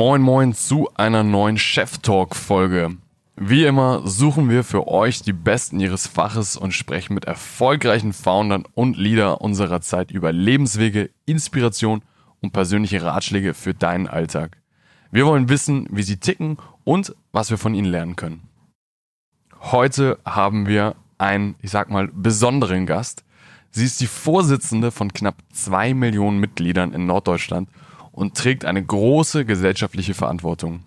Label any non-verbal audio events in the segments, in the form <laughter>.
Moin Moin zu einer neuen Chef Talk Folge. Wie immer suchen wir für euch die Besten ihres Faches und sprechen mit erfolgreichen Foundern und Leader unserer Zeit über Lebenswege, Inspiration und persönliche Ratschläge für deinen Alltag. Wir wollen wissen, wie sie ticken und was wir von ihnen lernen können. Heute haben wir einen, ich sag mal, besonderen Gast. Sie ist die Vorsitzende von knapp zwei Millionen Mitgliedern in Norddeutschland und trägt eine große gesellschaftliche Verantwortung.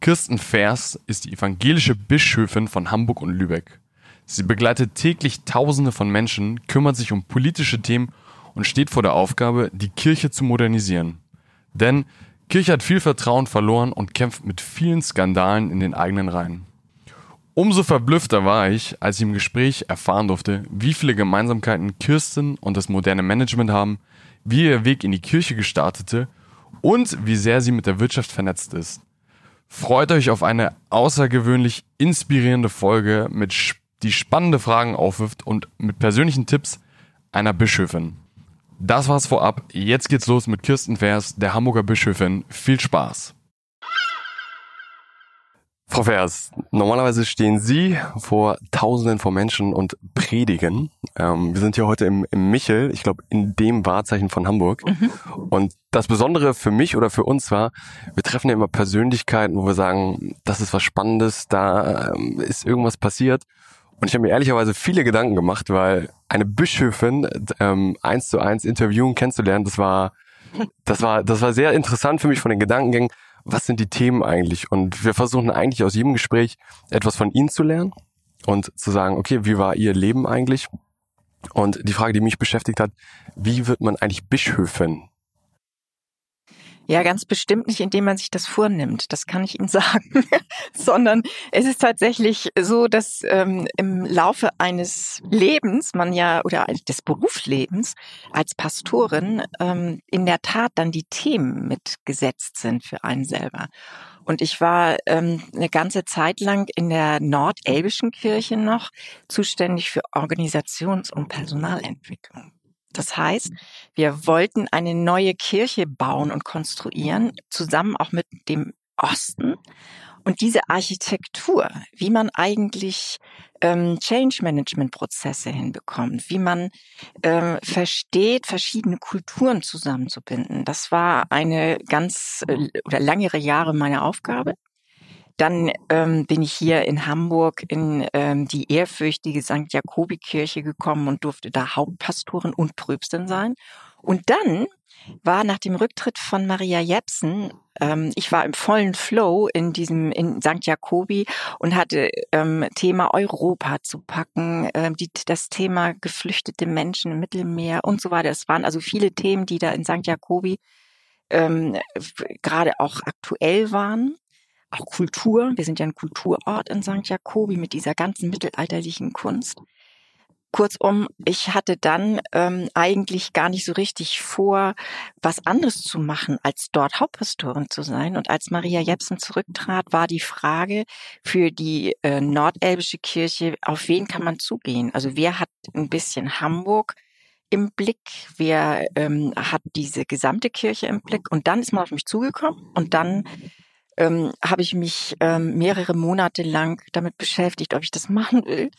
Kirsten Vers ist die evangelische Bischöfin von Hamburg und Lübeck. Sie begleitet täglich Tausende von Menschen, kümmert sich um politische Themen und steht vor der Aufgabe, die Kirche zu modernisieren. Denn Kirche hat viel Vertrauen verloren und kämpft mit vielen Skandalen in den eigenen Reihen. Umso verblüffter war ich, als ich im Gespräch erfahren durfte, wie viele Gemeinsamkeiten Kirsten und das moderne Management haben, wie ihr Weg in die Kirche gestartete und wie sehr sie mit der Wirtschaft vernetzt ist. Freut euch auf eine außergewöhnlich inspirierende Folge, mit die spannende Fragen aufwirft und mit persönlichen Tipps einer Bischöfin. Das war's vorab. Jetzt geht's los mit Kirsten Vers, der Hamburger Bischöfin. Viel Spaß! Frau Vers, normalerweise stehen Sie vor Tausenden von Menschen und predigen. Ähm, wir sind hier heute im, im Michel, ich glaube in dem Wahrzeichen von Hamburg. Mhm. Und das Besondere für mich oder für uns war, wir treffen ja immer Persönlichkeiten, wo wir sagen, das ist was Spannendes, da ähm, ist irgendwas passiert. Und ich habe mir ehrlicherweise viele Gedanken gemacht, weil eine Bischöfin ähm, eins zu eins interviewen, kennenzulernen, das war, das war, das war sehr interessant für mich von den Gedankengängen was sind die Themen eigentlich? Und wir versuchen eigentlich aus jedem Gespräch etwas von ihnen zu lernen und zu sagen, okay, wie war ihr Leben eigentlich? Und die Frage, die mich beschäftigt hat, wie wird man eigentlich Bischöfin? Ja, ganz bestimmt nicht, indem man sich das vornimmt, das kann ich Ihnen <laughs> sagen, sondern es ist tatsächlich so, dass ähm, im Laufe eines Lebens man ja oder des Berufslebens als Pastorin ähm, in der Tat dann die Themen mitgesetzt sind für einen selber. Und ich war ähm, eine ganze Zeit lang in der Nordelbischen Kirche noch zuständig für Organisations- und Personalentwicklung. Das heißt, wir wollten eine neue Kirche bauen und konstruieren, zusammen auch mit dem Osten. Und diese Architektur, wie man eigentlich ähm, Change Management Prozesse hinbekommt, wie man ähm, versteht, verschiedene Kulturen zusammenzubinden, das war eine ganz äh, oder langere Jahre meine Aufgabe. Dann ähm, bin ich hier in Hamburg in ähm, die ehrfürchtige St. Jakobi-Kirche gekommen und durfte da Hauptpastorin und Pröbstin sein. Und dann war nach dem Rücktritt von Maria Jepsen, ähm, ich war im vollen Flow in diesem in St. Jakobi und hatte ähm, Thema Europa zu packen, ähm, die, das Thema geflüchtete Menschen im Mittelmeer und so weiter. Es waren also viele Themen, die da in St. Jakobi ähm, gerade auch aktuell waren auch Kultur. Wir sind ja ein Kulturort in St. Jakobi mit dieser ganzen mittelalterlichen Kunst. Kurzum, ich hatte dann ähm, eigentlich gar nicht so richtig vor, was anderes zu machen, als dort Hauptpastorin zu sein. Und als Maria Jepsen zurücktrat, war die Frage für die äh, nordelbische Kirche, auf wen kann man zugehen? Also wer hat ein bisschen Hamburg im Blick, wer ähm, hat diese gesamte Kirche im Blick? Und dann ist man auf mich zugekommen und dann ähm, habe ich mich ähm, mehrere Monate lang damit beschäftigt, ob ich das <laughs> machen will.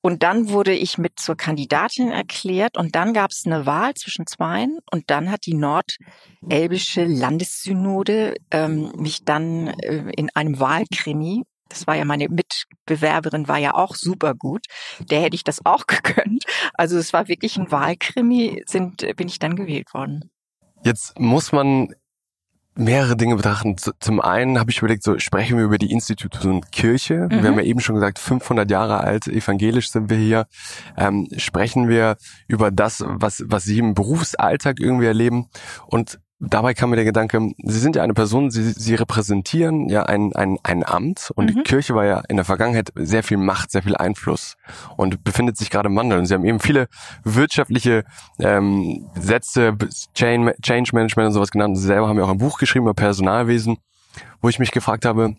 Und dann wurde ich mit zur Kandidatin erklärt und dann gab es eine Wahl zwischen zweien und dann hat die nordelbische Landessynode ähm, mich dann äh, in einem Wahlkrimi das war ja meine Mitbewerberin, war ja auch super gut. Der hätte ich das auch <laughs> gegönnt. Also es war wirklich ein Wahlkrimi, sind, bin ich dann gewählt worden. Jetzt muss man mehrere Dinge betrachten. Zum einen habe ich überlegt, so sprechen wir über die Institution Kirche. Mhm. Wir haben ja eben schon gesagt, 500 Jahre alt, evangelisch sind wir hier. Ähm, sprechen wir über das, was, was Sie im Berufsalltag irgendwie erleben. Und dabei kam mir der Gedanke, Sie sind ja eine Person, Sie, Sie repräsentieren ja ein, ein, ein Amt und mhm. die Kirche war ja in der Vergangenheit sehr viel Macht, sehr viel Einfluss und befindet sich gerade im Wandel. Und Sie haben eben viele wirtschaftliche ähm, Sätze, Change, Change Management und sowas genannt. Sie selber haben ja auch ein Buch geschrieben über Personalwesen, wo ich mich gefragt habe,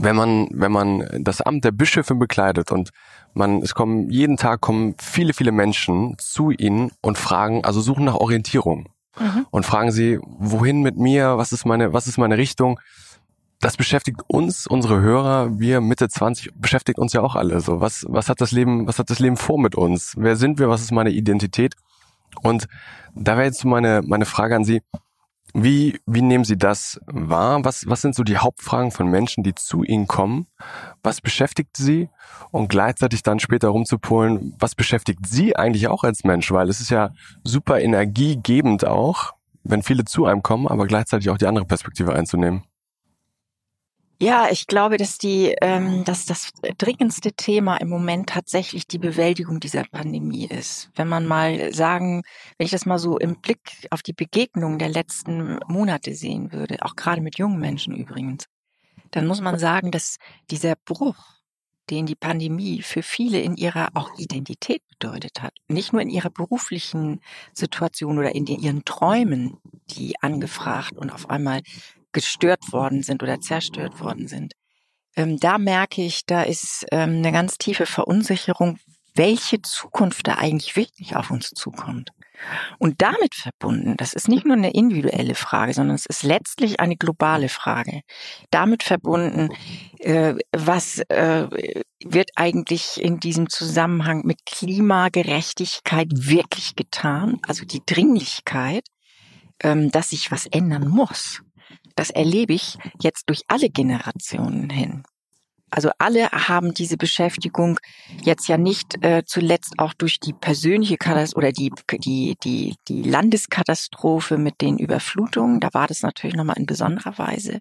wenn man, wenn man das Amt der Bischöfin bekleidet und man, es kommen, jeden Tag kommen viele, viele Menschen zu ihnen und fragen, also suchen nach Orientierung mhm. und fragen sie, wohin mit mir, was ist meine, was ist meine Richtung? das beschäftigt uns, unsere Hörer, wir Mitte 20, beschäftigt uns ja auch alle so. Was, was hat das Leben, was hat das Leben vor mit uns? Wer sind wir? Was ist meine Identität? Und da wäre jetzt meine, meine Frage an Sie. Wie, wie nehmen Sie das wahr? Was, was sind so die Hauptfragen von Menschen, die zu Ihnen kommen? Was beschäftigt Sie? Und gleichzeitig dann später rumzupolen, was beschäftigt Sie eigentlich auch als Mensch? Weil es ist ja super energiegebend auch, wenn viele zu einem kommen, aber gleichzeitig auch die andere Perspektive einzunehmen. Ja, ich glaube, dass die, ähm, dass das dringendste Thema im Moment tatsächlich die Bewältigung dieser Pandemie ist. Wenn man mal sagen, wenn ich das mal so im Blick auf die Begegnung der letzten Monate sehen würde, auch gerade mit jungen Menschen übrigens, dann muss man sagen, dass dieser Bruch, den die Pandemie für viele in ihrer auch Identität bedeutet hat, nicht nur in ihrer beruflichen Situation oder in ihren Träumen, die angefragt und auf einmal gestört worden sind oder zerstört worden sind. Ähm, da merke ich, da ist ähm, eine ganz tiefe Verunsicherung, welche Zukunft da eigentlich wirklich auf uns zukommt. Und damit verbunden, das ist nicht nur eine individuelle Frage, sondern es ist letztlich eine globale Frage. Damit verbunden, äh, was äh, wird eigentlich in diesem Zusammenhang mit Klimagerechtigkeit wirklich getan? Also die Dringlichkeit, ähm, dass sich was ändern muss das erlebe ich jetzt durch alle Generationen hin. Also alle haben diese Beschäftigung jetzt ja nicht äh, zuletzt auch durch die persönliche Katastrophe oder die, die, die, die Landeskatastrophe mit den Überflutungen. Da war das natürlich nochmal in besonderer Weise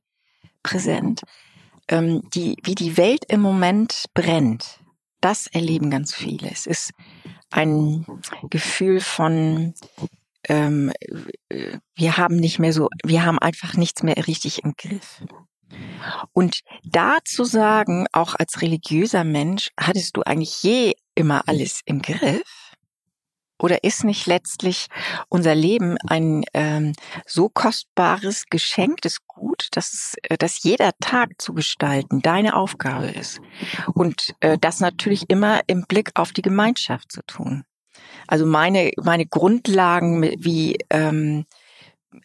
präsent. Ähm, die, wie die Welt im Moment brennt, das erleben ganz viele. Es ist ein Gefühl von ähm, wir haben nicht mehr so, wir haben einfach nichts mehr richtig im Griff. Und da zu sagen, auch als religiöser Mensch, hattest du eigentlich je immer alles im Griff? Oder ist nicht letztlich unser Leben ein ähm, so kostbares, geschenktes Gut, dass, äh, dass jeder Tag zu gestalten deine Aufgabe ist? Und äh, das natürlich immer im Blick auf die Gemeinschaft zu tun. Also meine, meine Grundlagen wie ähm,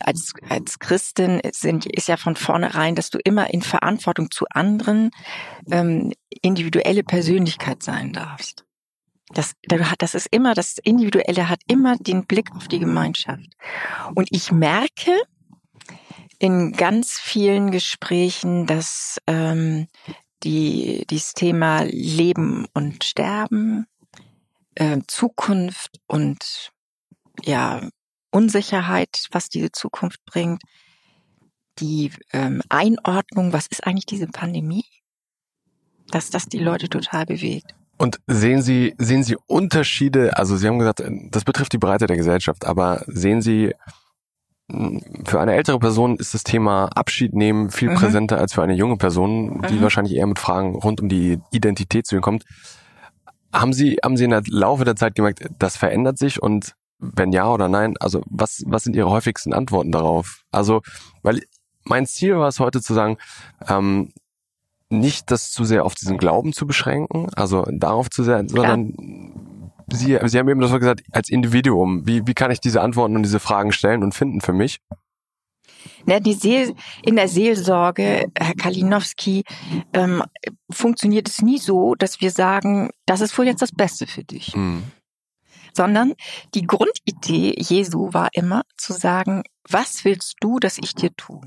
als, als Christin sind, ist ja von vornherein, dass du immer in Verantwortung zu anderen ähm, individuelle Persönlichkeit sein darfst. Das, das ist immer, das Individuelle hat immer den Blick auf die Gemeinschaft. Und ich merke in ganz vielen Gesprächen, dass ähm, die, dieses Thema Leben und Sterben äh, Zukunft und ja Unsicherheit, was diese Zukunft bringt, die ähm, Einordnung, was ist eigentlich diese Pandemie, dass das die Leute total bewegt. Und sehen Sie, sehen Sie Unterschiede? Also Sie haben gesagt, das betrifft die Breite der Gesellschaft, aber sehen Sie, hm, für eine ältere Person ist das Thema Abschied nehmen viel mhm. präsenter als für eine junge Person, die mhm. wahrscheinlich eher mit Fragen rund um die Identität zu Ihnen kommt. Haben Sie, haben Sie in der Laufe der Zeit gemerkt, das verändert sich und wenn ja oder nein, also was, was sind Ihre häufigsten Antworten darauf? Also, weil mein Ziel war es heute zu sagen, ähm, nicht das zu sehr auf diesen Glauben zu beschränken, also darauf zu sehr, sondern Sie, Sie haben eben das gesagt, als Individuum, wie, wie kann ich diese Antworten und diese Fragen stellen und finden für mich? Ne, die Seel, in der Seelsorge, Herr Kalinowski, ähm, funktioniert es nie so, dass wir sagen, das ist wohl jetzt das Beste für dich. Mhm. Sondern die Grundidee Jesu war immer zu sagen, was willst du, dass ich dir tue?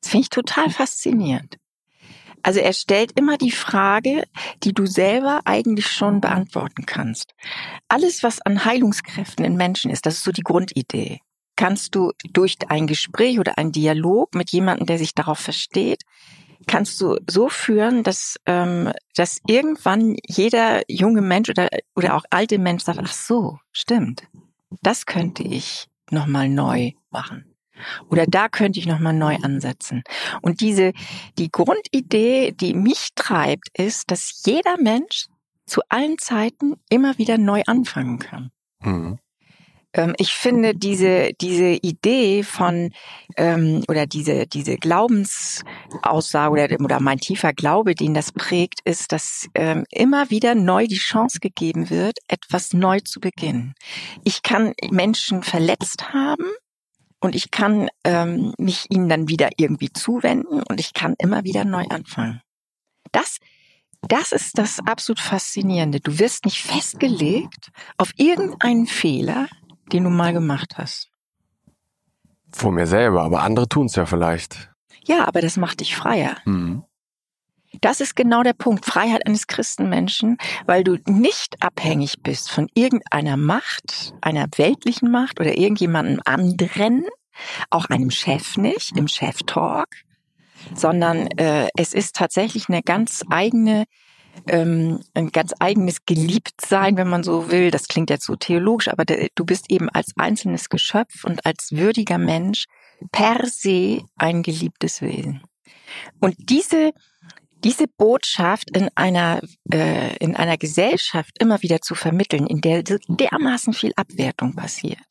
Das finde ich total faszinierend. Also er stellt immer die Frage, die du selber eigentlich schon beantworten kannst. Alles, was an Heilungskräften in Menschen ist, das ist so die Grundidee kannst du durch ein Gespräch oder einen Dialog mit jemandem, der sich darauf versteht, kannst du so führen, dass, ähm, dass irgendwann jeder junge Mensch oder, oder auch alte Mensch sagt, ach so, stimmt, das könnte ich nochmal neu machen. Oder da könnte ich nochmal neu ansetzen. Und diese, die Grundidee, die mich treibt, ist, dass jeder Mensch zu allen Zeiten immer wieder neu anfangen kann. Mhm. Ähm, ich finde diese, diese Idee von ähm, oder diese, diese Glaubensaussage oder, oder mein tiefer Glaube, den das prägt, ist, dass ähm, immer wieder neu die Chance gegeben wird, etwas neu zu beginnen. Ich kann Menschen verletzt haben, und ich kann ähm, mich ihnen dann wieder irgendwie zuwenden und ich kann immer wieder neu anfangen. Das, das ist das absolut Faszinierende. Du wirst nicht festgelegt auf irgendeinen Fehler, den du mal gemacht hast. Vor mir selber, aber andere tun es ja vielleicht. Ja, aber das macht dich freier. Mhm. Das ist genau der Punkt. Freiheit eines Christenmenschen, weil du nicht abhängig bist von irgendeiner Macht, einer weltlichen Macht oder irgendjemandem anderen, auch einem Chef nicht, im Chef-Talk, sondern äh, es ist tatsächlich eine ganz eigene ähm, ein ganz eigenes Geliebtsein, wenn man so will. Das klingt jetzt so theologisch, aber du bist eben als einzelnes Geschöpf und als würdiger Mensch per se ein geliebtes Wesen. Und diese diese Botschaft in einer äh, in einer Gesellschaft immer wieder zu vermitteln, in der dermaßen viel Abwertung passiert,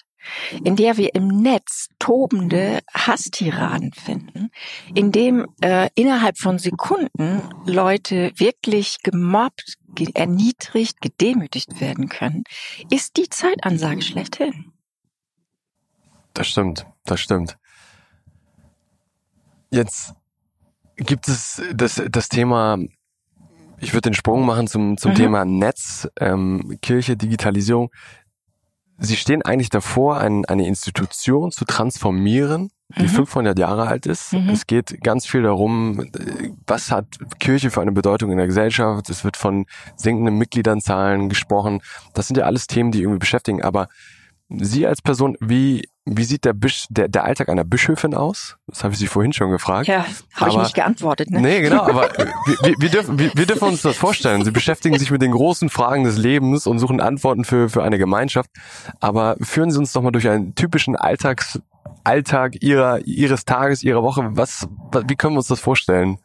in der wir im Netz tobende Hasstiraden finden, in dem äh, innerhalb von Sekunden Leute wirklich gemobbt, ge erniedrigt, gedemütigt werden können, ist die Zeitansage schlechthin. Das stimmt, das stimmt. Jetzt gibt es das, das Thema, ich würde den Sprung machen zum, zum mhm. Thema Netz, ähm, Kirche, Digitalisierung. Sie stehen eigentlich davor, ein, eine Institution zu transformieren, die mhm. 500 Jahre alt ist. Mhm. Es geht ganz viel darum, was hat Kirche für eine Bedeutung in der Gesellschaft. Es wird von sinkenden Mitgliedernzahlen gesprochen. Das sind ja alles Themen, die irgendwie beschäftigen. Aber Sie als Person, wie, wie sieht der, Bisch, der, der Alltag einer Bischöfin aus? Das habe ich Sie vorhin schon gefragt. Ja, habe ich nicht geantwortet. Ne? Nee, genau, aber wir, wir, dürfen, wir, wir dürfen uns das vorstellen. Sie beschäftigen sich mit den großen Fragen des Lebens und suchen Antworten für, für eine Gemeinschaft. Aber führen Sie uns doch mal durch einen typischen Alltags, Alltag Ihrer, Ihres Tages, Ihrer Woche. Was, wie können wir uns das vorstellen?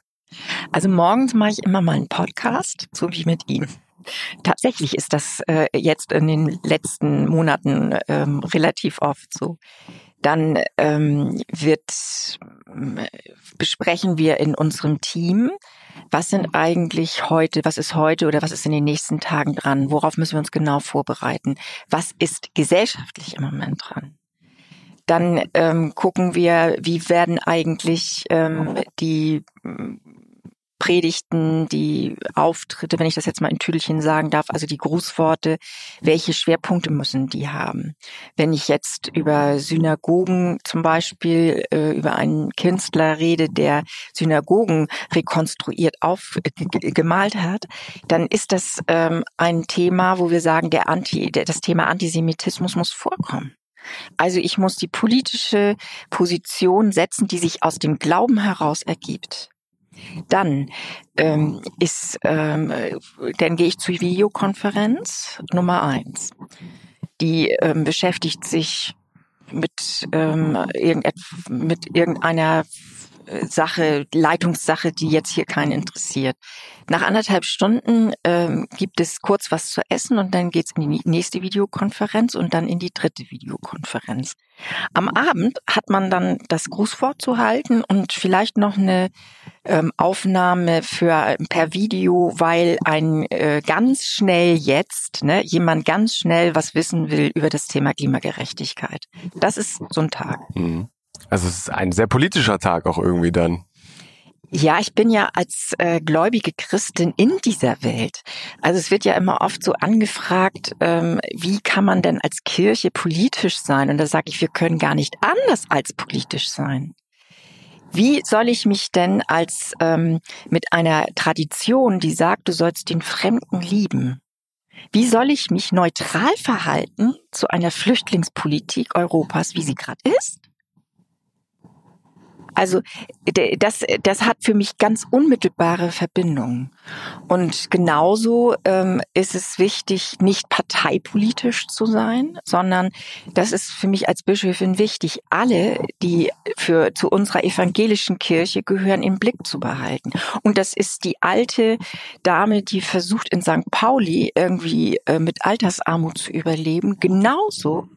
Also morgens mache ich immer mal einen Podcast, so wie mit Ihnen. Tatsächlich ist das äh, jetzt in den letzten Monaten ähm, relativ oft so. Dann ähm, wird äh, besprechen wir in unserem Team, was sind eigentlich heute, was ist heute oder was ist in den nächsten Tagen dran? Worauf müssen wir uns genau vorbereiten? Was ist gesellschaftlich im Moment dran? Dann ähm, gucken wir, wie werden eigentlich ähm, die Predigten, die Auftritte, wenn ich das jetzt mal in Tüdelchen sagen darf, also die Grußworte, welche Schwerpunkte müssen die haben? Wenn ich jetzt über Synagogen zum Beispiel, äh, über einen Künstler rede, der Synagogen rekonstruiert auf, äh, hat, dann ist das ähm, ein Thema, wo wir sagen, der Anti, der, das Thema Antisemitismus muss vorkommen. Also ich muss die politische Position setzen, die sich aus dem Glauben heraus ergibt. Dann ähm, ist, ähm, dann gehe ich zur Videokonferenz Nummer eins. Die ähm, beschäftigt sich mit, ähm, irgendet, mit irgendeiner Sache, Leitungssache, die jetzt hier keinen interessiert. Nach anderthalb Stunden ähm, gibt es kurz was zu essen und dann geht's in die nächste Videokonferenz und dann in die dritte Videokonferenz. Am Abend hat man dann das Grußwort zu halten und vielleicht noch eine ähm, Aufnahme für per Video, weil ein äh, ganz schnell jetzt ne, jemand ganz schnell was wissen will über das Thema Klimagerechtigkeit. Das ist so ein Tag. Mhm. Also es ist ein sehr politischer Tag auch irgendwie dann. Ja, ich bin ja als äh, gläubige Christin in dieser Welt. Also es wird ja immer oft so angefragt, ähm, wie kann man denn als Kirche politisch sein? Und da sage ich, wir können gar nicht anders als politisch sein. Wie soll ich mich denn als ähm, mit einer Tradition, die sagt, du sollst den Fremden lieben, wie soll ich mich neutral verhalten zu einer Flüchtlingspolitik Europas, wie sie gerade ist? Also das, das hat für mich ganz unmittelbare Verbindungen. Und genauso ähm, ist es wichtig, nicht parteipolitisch zu sein, sondern das ist für mich als Bischöfin wichtig, alle, die für zu unserer evangelischen Kirche gehören, im Blick zu behalten. Und das ist die alte Dame, die versucht in St. Pauli irgendwie äh, mit Altersarmut zu überleben, genauso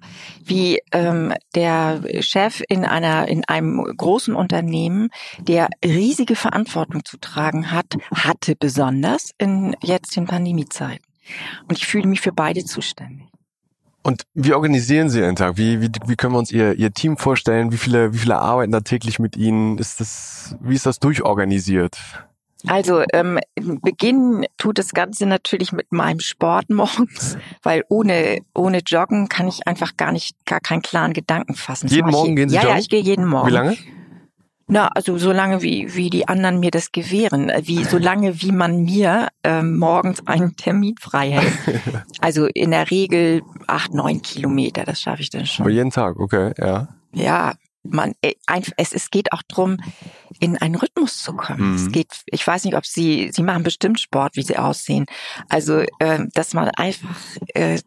wie ähm, der Chef in einer in einem großen Unternehmen, der riesige Verantwortung zu tragen hat, hatte besonders in jetzt in Pandemiezeiten. Und ich fühle mich für beide zuständig. Und wie organisieren Sie Ihren Tag? Wie, wie, wie können wir uns Ihr, Ihr Team vorstellen? Wie viele, wie viele arbeiten da täglich mit Ihnen? Ist das, wie ist das durchorganisiert? Also ähm, beginnen tut das Ganze natürlich mit meinem Sport morgens, weil ohne ohne Joggen kann ich einfach gar nicht gar keinen klaren Gedanken fassen. jeden Morgen je, gehen Sie ja, joggen? Ja, ich gehe jeden Morgen. Wie lange? Na, also so lange wie wie die anderen mir das gewähren, äh, wie so lange wie man mir ähm, morgens einen Termin frei hält. <laughs> also in der Regel acht neun Kilometer, das schaffe ich dann schon. Aber jeden Tag, okay, ja. Ja, man, äh, es, es geht auch drum, in einen Rhythmus zu kommen. Mhm. Es geht, ich weiß nicht, ob Sie, Sie machen bestimmt Sport, wie Sie aussehen. Also, äh, dass man einfach äh,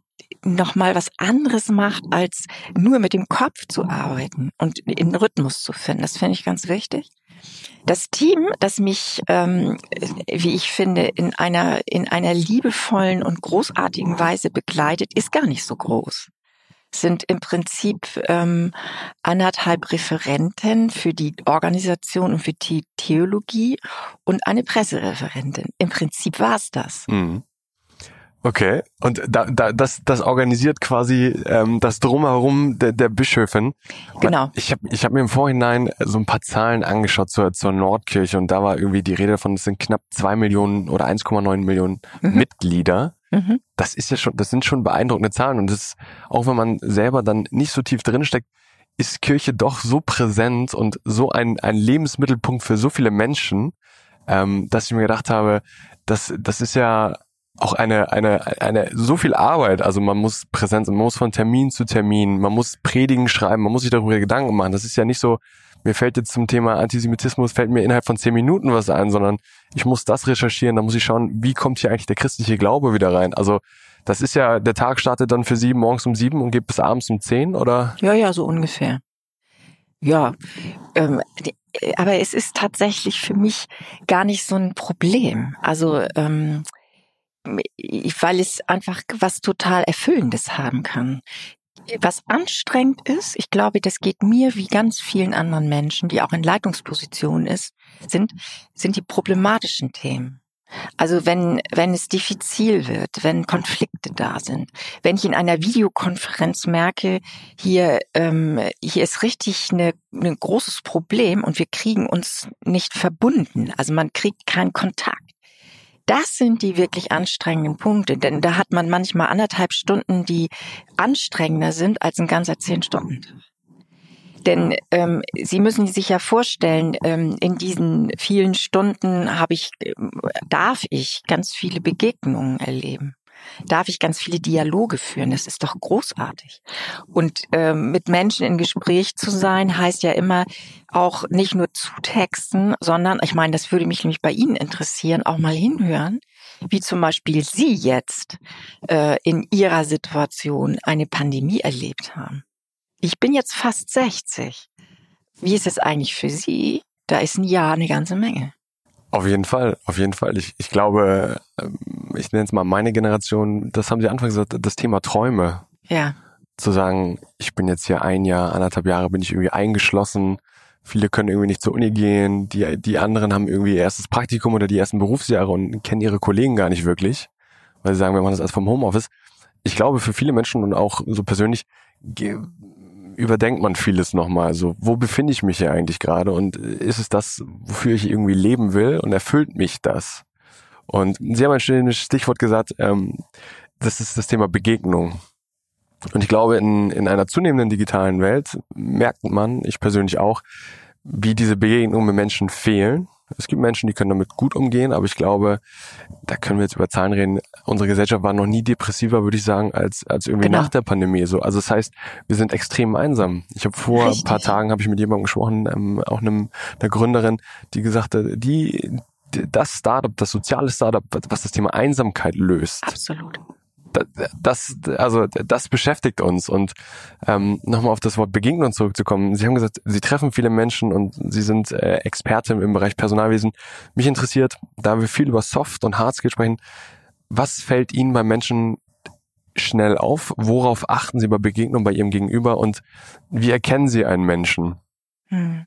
nochmal was anderes macht, als nur mit dem Kopf zu arbeiten und in Rhythmus zu finden. Das finde ich ganz wichtig. Das Team, das mich, ähm, wie ich finde, in einer, in einer liebevollen und großartigen Weise begleitet, ist gar nicht so groß sind im Prinzip ähm, anderthalb Referenten für die Organisation und für die Theologie und eine Pressereferentin. Im Prinzip war es das. Mhm. Okay, und da, da, das, das organisiert quasi ähm, das Drumherum der, der Bischöfin. Genau. Ich habe ich hab mir im Vorhinein so ein paar Zahlen angeschaut zur, zur Nordkirche und da war irgendwie die Rede von, es sind knapp zwei Millionen oder 1,9 Millionen mhm. Mitglieder. Mhm. Das ist ja schon, das sind schon beeindruckende Zahlen und das, auch wenn man selber dann nicht so tief drinsteckt, ist Kirche doch so präsent und so ein, ein Lebensmittelpunkt für so viele Menschen, ähm, dass ich mir gedacht habe, das, das ist ja auch eine, eine, eine, so viel Arbeit. Also man muss Präsenz, man muss von Termin zu Termin, man muss Predigen schreiben, man muss sich darüber Gedanken machen. Das ist ja nicht so, mir fällt jetzt zum Thema Antisemitismus, fällt mir innerhalb von zehn Minuten was ein, sondern ich muss das recherchieren, da muss ich schauen, wie kommt hier eigentlich der christliche Glaube wieder rein. Also das ist ja, der Tag startet dann für Sie morgens um sieben und geht bis abends um zehn, oder? Ja, ja, so ungefähr. Ja, ähm, aber es ist tatsächlich für mich gar nicht so ein Problem. Also ähm, weil es einfach was total Erfüllendes haben kann. Was anstrengend ist, ich glaube, das geht mir wie ganz vielen anderen Menschen, die auch in Leitungspositionen ist, sind, sind die problematischen Themen. Also wenn, wenn es diffizil wird, wenn Konflikte da sind, wenn ich in einer Videokonferenz merke, hier, ähm, hier ist richtig eine, ein großes Problem und wir kriegen uns nicht verbunden. Also man kriegt keinen Kontakt das sind die wirklich anstrengenden Punkte, denn da hat man manchmal anderthalb Stunden, die anstrengender sind als ein ganzer zehn Stunden. Denn ähm, Sie müssen sich ja vorstellen, ähm, in diesen vielen Stunden habe ich, äh, darf ich ganz viele Begegnungen erleben darf ich ganz viele Dialoge führen. Das ist doch großartig. Und ähm, mit Menschen in Gespräch zu sein, heißt ja immer auch nicht nur zutexten, sondern, ich meine, das würde mich nämlich bei Ihnen interessieren, auch mal hinhören, wie zum Beispiel Sie jetzt äh, in Ihrer Situation eine Pandemie erlebt haben. Ich bin jetzt fast 60. Wie ist es eigentlich für Sie? Da ist ein Jahr eine ganze Menge. Auf jeden Fall, auf jeden Fall. Ich, ich glaube, ähm, ich nenne es mal meine Generation, das haben Sie Anfang gesagt, das Thema Träume. Ja. Zu sagen, ich bin jetzt hier ein Jahr, anderthalb Jahre, bin ich irgendwie eingeschlossen. Viele können irgendwie nicht zur Uni gehen. Die, die anderen haben irgendwie erstes Praktikum oder die ersten Berufsjahre und kennen ihre Kollegen gar nicht wirklich, weil sie sagen, wir machen das erst vom Homeoffice. Ich glaube, für viele Menschen und auch so persönlich überdenkt man vieles nochmal. So, wo befinde ich mich hier eigentlich gerade und ist es das, wofür ich irgendwie leben will und erfüllt mich das? Und Sie haben ein schönes Stichwort gesagt, ähm, das ist das Thema Begegnung. Und ich glaube, in, in einer zunehmenden digitalen Welt merkt man, ich persönlich auch, wie diese Begegnungen mit Menschen fehlen es gibt Menschen, die können damit gut umgehen, aber ich glaube, da können wir jetzt über Zahlen reden. Unsere Gesellschaft war noch nie depressiver, würde ich sagen, als, als irgendwie genau. nach der Pandemie. So, also das heißt, wir sind extrem einsam. Ich habe vor Richtig. ein paar Tagen habe ich mit jemandem gesprochen, ähm, auch einem einer Gründerin, die gesagt hat, die das Startup, das soziale Startup, was das Thema Einsamkeit löst. Absolut das, also das beschäftigt uns. Und ähm, nochmal auf das Wort Begegnung zurückzukommen. Sie haben gesagt, Sie treffen viele Menschen und Sie sind äh, Expertin im Bereich Personalwesen. Mich interessiert, da wir viel über Soft und Hard Skills sprechen, was fällt Ihnen bei Menschen schnell auf? Worauf achten Sie bei Begegnung bei Ihrem Gegenüber und wie erkennen Sie einen Menschen? Hm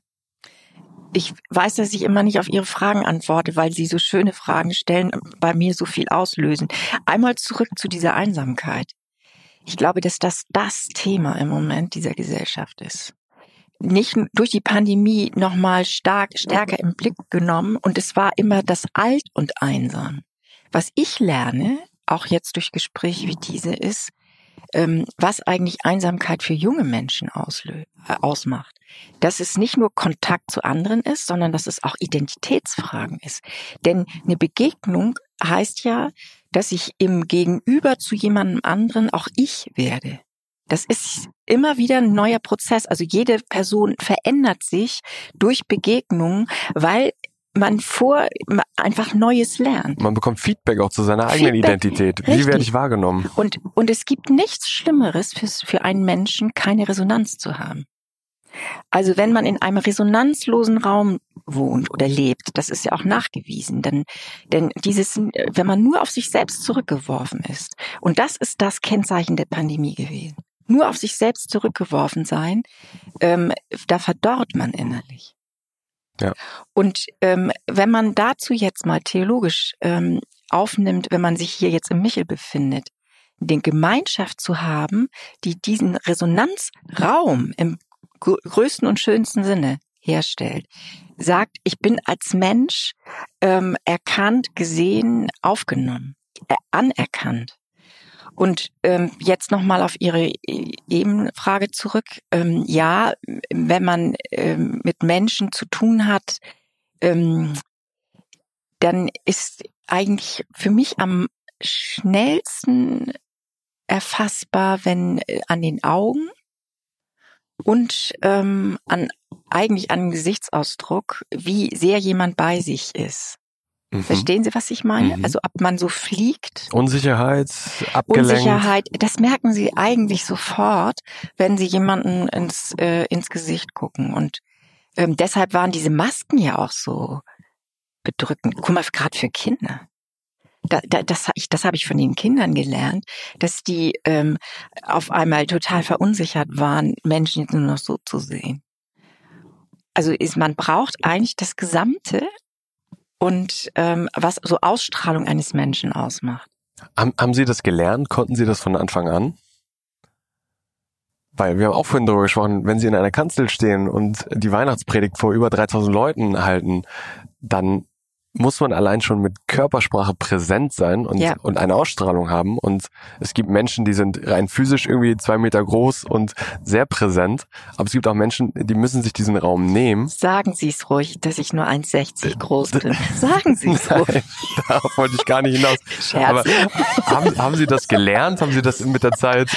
ich weiß, dass ich immer nicht auf Ihre Fragen antworte, weil Sie so schöne Fragen stellen, bei mir so viel auslösen. Einmal zurück zu dieser Einsamkeit. Ich glaube, dass das das Thema im Moment dieser Gesellschaft ist. Nicht durch die Pandemie nochmal stark, stärker im Blick genommen und es war immer das Alt und Einsam. Was ich lerne, auch jetzt durch Gespräche wie diese, ist, ähm, was eigentlich Einsamkeit für junge Menschen auslö äh, ausmacht. Dass es nicht nur Kontakt zu anderen ist, sondern dass es auch Identitätsfragen ist. Denn eine Begegnung heißt ja, dass ich im Gegenüber zu jemandem anderen auch ich werde. Das ist immer wieder ein neuer Prozess. Also jede Person verändert sich durch Begegnungen, weil man vor einfach Neues lernt. Man bekommt Feedback auch zu seiner eigenen Feedback, Identität. Wie richtig. werde ich wahrgenommen? Und, und es gibt nichts Schlimmeres für, für einen Menschen, keine Resonanz zu haben. Also wenn man in einem resonanzlosen Raum wohnt oder lebt, das ist ja auch nachgewiesen, denn, denn dieses, wenn man nur auf sich selbst zurückgeworfen ist, und das ist das Kennzeichen der Pandemie gewesen, nur auf sich selbst zurückgeworfen sein, ähm, da verdorrt man innerlich. Und ähm, wenn man dazu jetzt mal theologisch ähm, aufnimmt, wenn man sich hier jetzt im Michel befindet, den Gemeinschaft zu haben, die diesen Resonanzraum im größten und schönsten Sinne herstellt, sagt, ich bin als Mensch ähm, erkannt, gesehen, aufgenommen, äh, anerkannt. Und ähm, jetzt nochmal auf Ihre e-, Ebenfrage zurück. Ähm, ja, wenn man ähm, mit Menschen zu tun hat, ähm, dann ist eigentlich für mich am schnellsten erfassbar, wenn äh, an den Augen und ähm, an eigentlich an Gesichtsausdruck, wie sehr jemand bei sich ist. Mhm. Verstehen Sie, was ich meine? Mhm. Also ob man so fliegt. Unsicherheit, abgelenkt. Unsicherheit, das merken Sie eigentlich sofort, wenn Sie jemanden ins, äh, ins Gesicht gucken. Und ähm, deshalb waren diese Masken ja auch so bedrückend. Guck mal, gerade für Kinder. Da, da, das, ich, das habe ich von den Kindern gelernt, dass die ähm, auf einmal total verunsichert waren, Menschen nur noch so zu sehen. Also ist, man braucht eigentlich das Gesamte und ähm, was so Ausstrahlung eines Menschen ausmacht. Haben, haben Sie das gelernt? Konnten Sie das von Anfang an? Weil wir haben auch vorhin darüber gesprochen, wenn Sie in einer Kanzel stehen und die Weihnachtspredigt vor über 3000 Leuten halten, dann muss man allein schon mit Körpersprache präsent sein und, ja. und eine Ausstrahlung haben. Und es gibt Menschen, die sind rein physisch irgendwie zwei Meter groß und sehr präsent. Aber es gibt auch Menschen, die müssen sich diesen Raum nehmen. Sagen Sie es ruhig, dass ich nur 1,60 groß bin. <laughs> Sagen Sie es ruhig. Darauf wollte ich gar nicht hinaus. Scherz. Aber haben, haben Sie das gelernt? Haben Sie das mit der Zeit?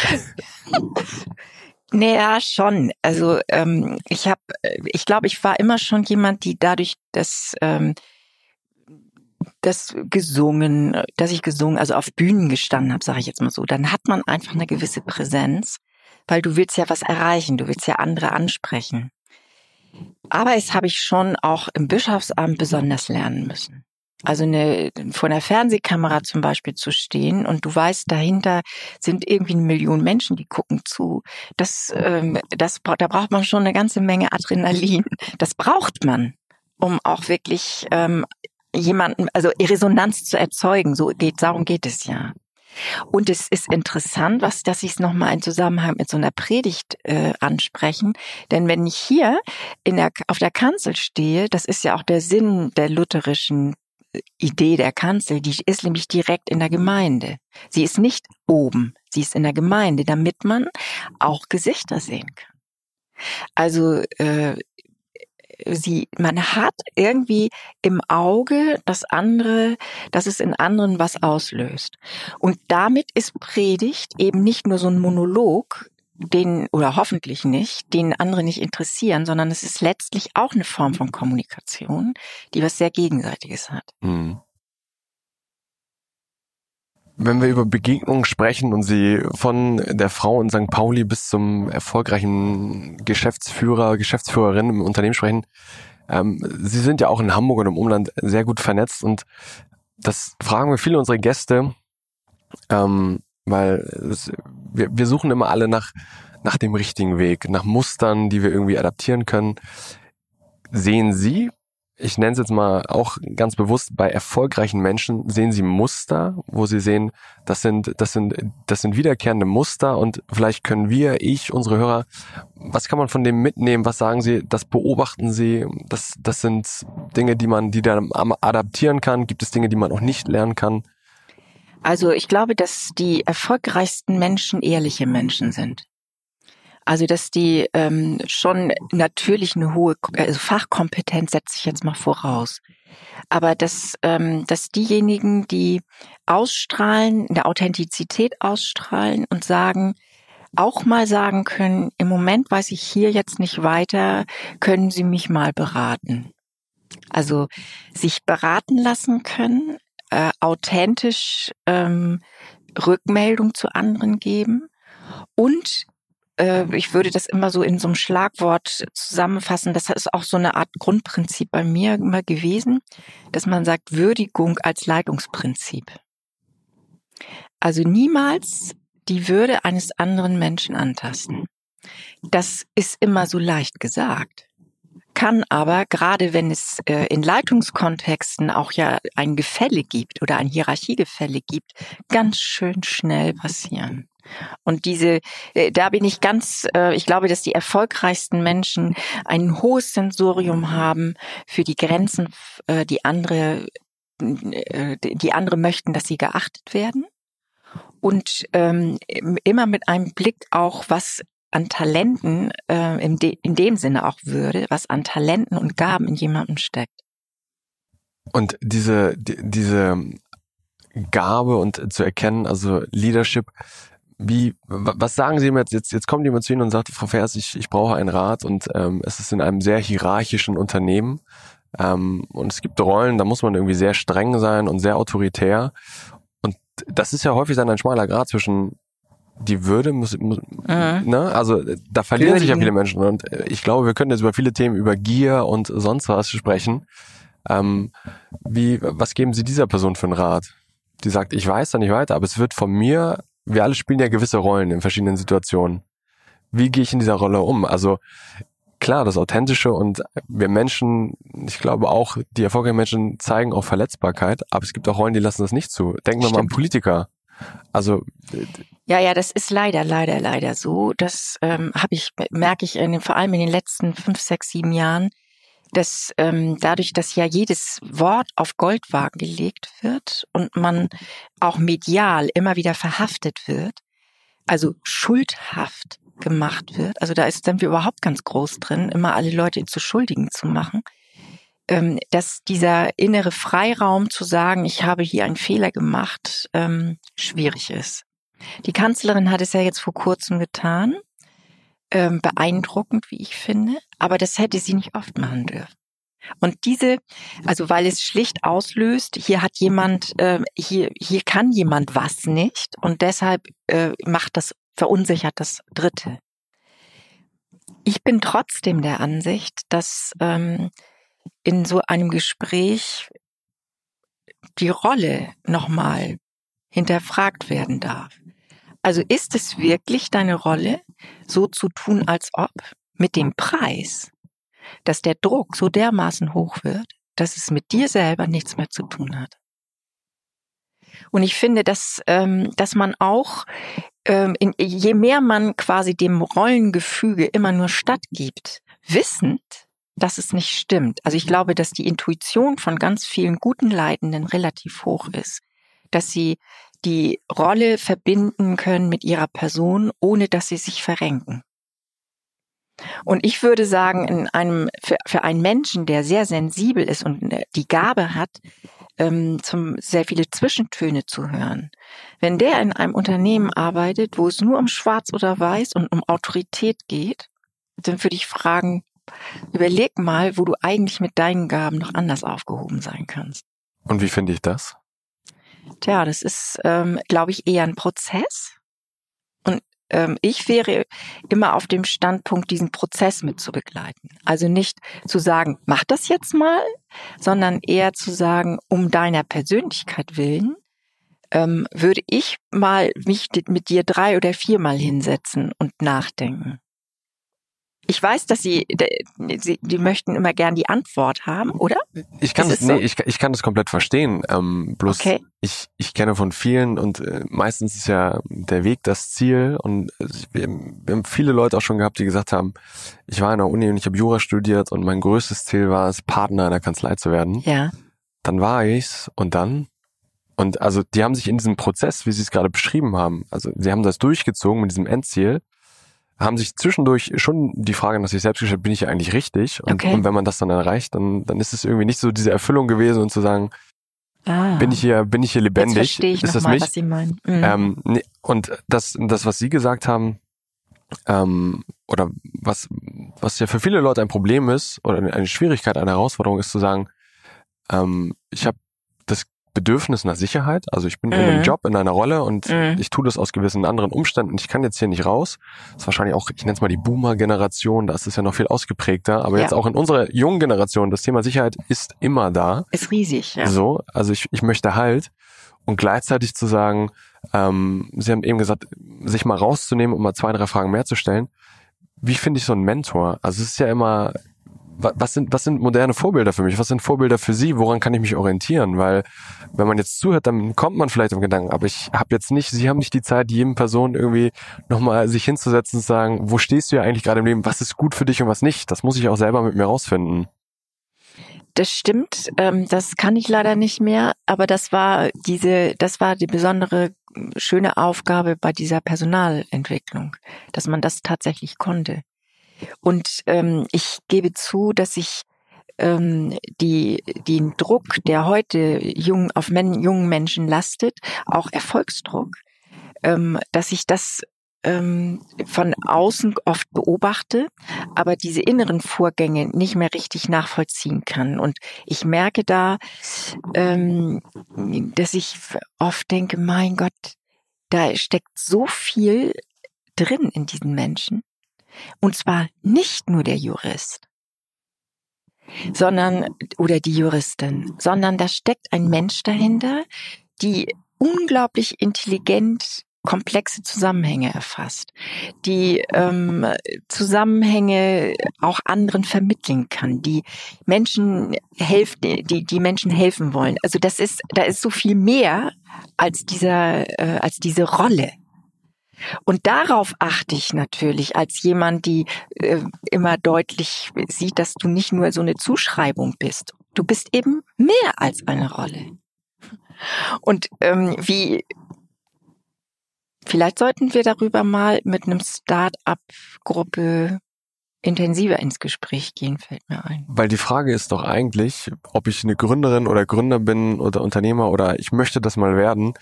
Naja, schon. Also ähm, ich habe, ich glaube, ich war immer schon jemand, die dadurch, dass ähm, das gesungen, dass ich gesungen, also auf Bühnen gestanden habe, sage ich jetzt mal so, dann hat man einfach eine gewisse Präsenz, weil du willst ja was erreichen, du willst ja andere ansprechen. Aber es habe ich schon auch im Bischofsamt besonders lernen müssen. Also eine, vor einer Fernsehkamera zum Beispiel zu stehen und du weißt, dahinter sind irgendwie eine Million Menschen, die gucken zu. Das, ähm, das, da braucht man schon eine ganze Menge Adrenalin. Das braucht man, um auch wirklich ähm, jemanden, also Resonanz zu erzeugen. So geht, darum geht es ja. Und es ist interessant, was, dass ich es nochmal in Zusammenhang mit so einer Predigt äh, ansprechen. Denn wenn ich hier in der, auf der Kanzel stehe, das ist ja auch der Sinn der lutherischen äh, Idee der Kanzel, die ist nämlich direkt in der Gemeinde. Sie ist nicht oben, sie ist in der Gemeinde, damit man auch Gesichter sehen kann. Also äh, sie, man hat irgendwie im Auge das andere, dass es in anderen was auslöst. Und damit ist Predigt eben nicht nur so ein Monolog, den, oder hoffentlich nicht, den andere nicht interessieren, sondern es ist letztlich auch eine Form von Kommunikation, die was sehr Gegenseitiges hat. Mhm. Wenn wir über Begegnungen sprechen und Sie von der Frau in St. Pauli bis zum erfolgreichen Geschäftsführer, Geschäftsführerin im Unternehmen sprechen, ähm, Sie sind ja auch in Hamburg und im Umland sehr gut vernetzt und das fragen wir viele unserer Gäste, ähm, weil es, wir, wir suchen immer alle nach, nach dem richtigen Weg, nach Mustern, die wir irgendwie adaptieren können. Sehen Sie ich nenne es jetzt mal auch ganz bewusst, bei erfolgreichen Menschen sehen sie Muster, wo sie sehen, das sind, das sind, das sind wiederkehrende Muster und vielleicht können wir, ich, unsere Hörer, was kann man von dem mitnehmen? Was sagen sie? Das beobachten sie? Das, das sind Dinge, die man, die dann adaptieren kann. Gibt es Dinge, die man auch nicht lernen kann? Also ich glaube, dass die erfolgreichsten Menschen ehrliche Menschen sind. Also dass die ähm, schon natürlich eine hohe also Fachkompetenz setze ich jetzt mal voraus. Aber dass, ähm, dass diejenigen, die ausstrahlen, in der Authentizität ausstrahlen und sagen, auch mal sagen können, im Moment weiß ich hier jetzt nicht weiter, können Sie mich mal beraten. Also sich beraten lassen können, äh, authentisch ähm, Rückmeldung zu anderen geben und ich würde das immer so in so einem Schlagwort zusammenfassen. Das ist auch so eine Art Grundprinzip bei mir immer gewesen, dass man sagt Würdigung als Leitungsprinzip. Also niemals die Würde eines anderen Menschen antasten. Das ist immer so leicht gesagt kann aber, gerade wenn es äh, in Leitungskontexten auch ja ein Gefälle gibt oder ein Hierarchiegefälle gibt, ganz schön schnell passieren. Und diese, äh, da bin ich ganz, äh, ich glaube, dass die erfolgreichsten Menschen ein hohes Sensorium haben für die Grenzen, äh, die andere, die andere möchten, dass sie geachtet werden. Und ähm, immer mit einem Blick auch, was an Talenten in, de in dem Sinne auch würde, was an Talenten und Gaben in jemandem steckt. Und diese, die, diese Gabe und zu erkennen, also Leadership, wie, was sagen Sie mir jetzt, jetzt, jetzt kommt jemand zu Ihnen und sagt, Frau Vers, ich, ich brauche einen Rat und ähm, es ist in einem sehr hierarchischen Unternehmen ähm, und es gibt Rollen, da muss man irgendwie sehr streng sein und sehr autoritär und das ist ja häufig dann ein schmaler Grad zwischen die Würde muss, muss mhm. ne? also da verlieren sich ja viele Menschen und ich glaube, wir können jetzt über viele Themen über Gier und sonst was sprechen. Ähm, wie, was geben Sie dieser Person für einen Rat? Die sagt, ich weiß da nicht weiter, aber es wird von mir wir alle spielen ja gewisse Rollen in verschiedenen Situationen. Wie gehe ich in dieser Rolle um? Also klar, das Authentische und wir Menschen, ich glaube auch, die erfolgreichen Menschen zeigen auch Verletzbarkeit, aber es gibt auch Rollen, die lassen das nicht zu. Denken wir Stimmt. mal an Politiker. Also ja, ja, das ist leider, leider, leider so. Das ähm, habe ich, merke ich in, vor allem in den letzten fünf, sechs, sieben Jahren, dass ähm, dadurch, dass ja jedes Wort auf Goldwagen gelegt wird und man auch medial immer wieder verhaftet wird, also schuldhaft gemacht wird, also da ist dann wir überhaupt ganz groß drin, immer alle Leute zu Schuldigen zu machen, ähm, dass dieser innere Freiraum zu sagen, ich habe hier einen Fehler gemacht, ähm, schwierig ist. Die Kanzlerin hat es ja jetzt vor kurzem getan ähm, beeindruckend, wie ich finde, aber das hätte sie nicht oft machen dürfen. Und diese, also weil es schlicht auslöst, hier hat jemand, äh, hier, hier kann jemand was nicht und deshalb äh, macht das, verunsichert das Dritte. Ich bin trotzdem der Ansicht, dass ähm, in so einem Gespräch die Rolle nochmal hinterfragt werden darf. Also ist es wirklich deine Rolle, so zu tun, als ob, mit dem Preis, dass der Druck so dermaßen hoch wird, dass es mit dir selber nichts mehr zu tun hat? Und ich finde, dass, ähm, dass man auch, ähm, in, je mehr man quasi dem Rollengefüge immer nur stattgibt, wissend, dass es nicht stimmt. Also ich glaube, dass die Intuition von ganz vielen guten Leitenden relativ hoch ist, dass sie die Rolle verbinden können mit ihrer Person, ohne dass sie sich verrenken. Und ich würde sagen, in einem, für, für einen Menschen, der sehr sensibel ist und die Gabe hat, ähm, zum, sehr viele Zwischentöne zu hören, wenn der in einem Unternehmen arbeitet, wo es nur um Schwarz oder Weiß und um Autorität geht, dann würde ich fragen, überleg mal, wo du eigentlich mit deinen Gaben noch anders aufgehoben sein kannst. Und wie finde ich das? Tja, das ist, ähm, glaube ich, eher ein Prozess. Und ähm, ich wäre immer auf dem Standpunkt, diesen Prozess mit zu begleiten. Also nicht zu sagen, mach das jetzt mal, sondern eher zu sagen, um deiner Persönlichkeit willen, ähm, würde ich mal mich mit dir drei oder viermal hinsetzen und nachdenken. Ich weiß, dass Sie, Sie, die möchten immer gern die Antwort haben, oder? Ich kann das, nee, ich, ich kann das komplett verstehen. Ähm, bloß Okay. ich, ich kenne von vielen und äh, meistens ist ja der Weg das Ziel und äh, wir, wir haben viele Leute auch schon gehabt, die gesagt haben, ich war in der Uni und ich habe Jura studiert und mein größtes Ziel war es, Partner einer Kanzlei zu werden. Ja. Dann war ich's und dann und also die haben sich in diesem Prozess, wie sie es gerade beschrieben haben, also sie haben das durchgezogen mit diesem Endziel, haben sich zwischendurch schon die Frage nach sich selbst gestellt, bin ich eigentlich richtig? Und, Okay. und wenn man das dann erreicht, dann, dann ist es irgendwie nicht so diese Erfüllung gewesen und zu sagen, Ah. bin ich hier, bin ich hier Jetzt lebendig? verstehe ich ist das nochmal, mich? was Sie meinen. Mhm. Ähm, nee, und das, das, was Sie gesagt haben, ähm, oder was, was ja für viele Leute ein Problem ist, oder eine Schwierigkeit, eine Herausforderung ist zu sagen, ähm, ich habe Bedürfnis nach Sicherheit, also ich bin in einem Mhm. Job, in einer Rolle und Mhm. ich tue das aus gewissen anderen Umständen. Ich kann jetzt hier nicht raus. Das ist wahrscheinlich auch, ich nenne es mal die Boomer-Generation, da ist es ja noch viel ausgeprägter, aber Ja. jetzt auch in unserer jungen Generation, das Thema Sicherheit ist immer da. Ist riesig, ja. So, also ich, ich möchte halt und gleichzeitig zu sagen, ähm, Sie haben eben gesagt, sich mal rauszunehmen und mal zwei, drei Fragen mehr zu stellen. Wie finde ich so einen Mentor? Also es ist ja immer, was sind, was sind moderne Vorbilder für mich? Was sind Vorbilder für Sie? Woran kann ich mich orientieren? Weil wenn man jetzt zuhört, dann kommt man vielleicht im Gedanken, aber ich habe jetzt nicht, Sie haben nicht die Zeit, jedem Person irgendwie nochmal sich hinzusetzen und sagen, wo stehst du ja eigentlich gerade im Leben? Was ist gut für dich und was nicht? Das muss ich auch selber mit mir rausfinden. Das stimmt, ähm, das kann ich leider nicht mehr, aber das war diese, das war die besondere schöne Aufgabe bei dieser Personalentwicklung, dass man das tatsächlich konnte. Und ähm, ich gebe zu, dass ich ähm, die, den Druck, der heute jung, auf men, jungen Menschen lastet, auch Erfolgsdruck, ähm, dass ich das ähm, von außen oft beobachte, aber diese inneren Vorgänge nicht mehr richtig nachvollziehen kann. Und ich merke da, ähm, dass ich oft denke, mein Gott, da steckt so viel drin in diesen Menschen. Und zwar nicht nur der Jurist, sondern, oder die Juristin, sondern da steckt ein Mensch dahinter, die unglaublich intelligent komplexe Zusammenhänge erfasst, die ähm, Zusammenhänge auch anderen vermitteln kann, die Menschen helfen, die die Menschen helfen wollen. Also das ist, da ist so viel mehr als dieser, äh, als diese Rolle. Und darauf achte ich natürlich als jemand, die äh, immer deutlich sieht, dass du nicht nur so eine Zuschreibung bist. Du bist eben mehr als eine Rolle. Und ähm, wie vielleicht sollten wir darüber mal mit einem Start-up-Gruppe intensiver ins Gespräch gehen, fällt mir ein. Weil die Frage ist doch eigentlich, ob ich eine Gründerin oder Gründer bin oder Unternehmer oder ich möchte das mal werden,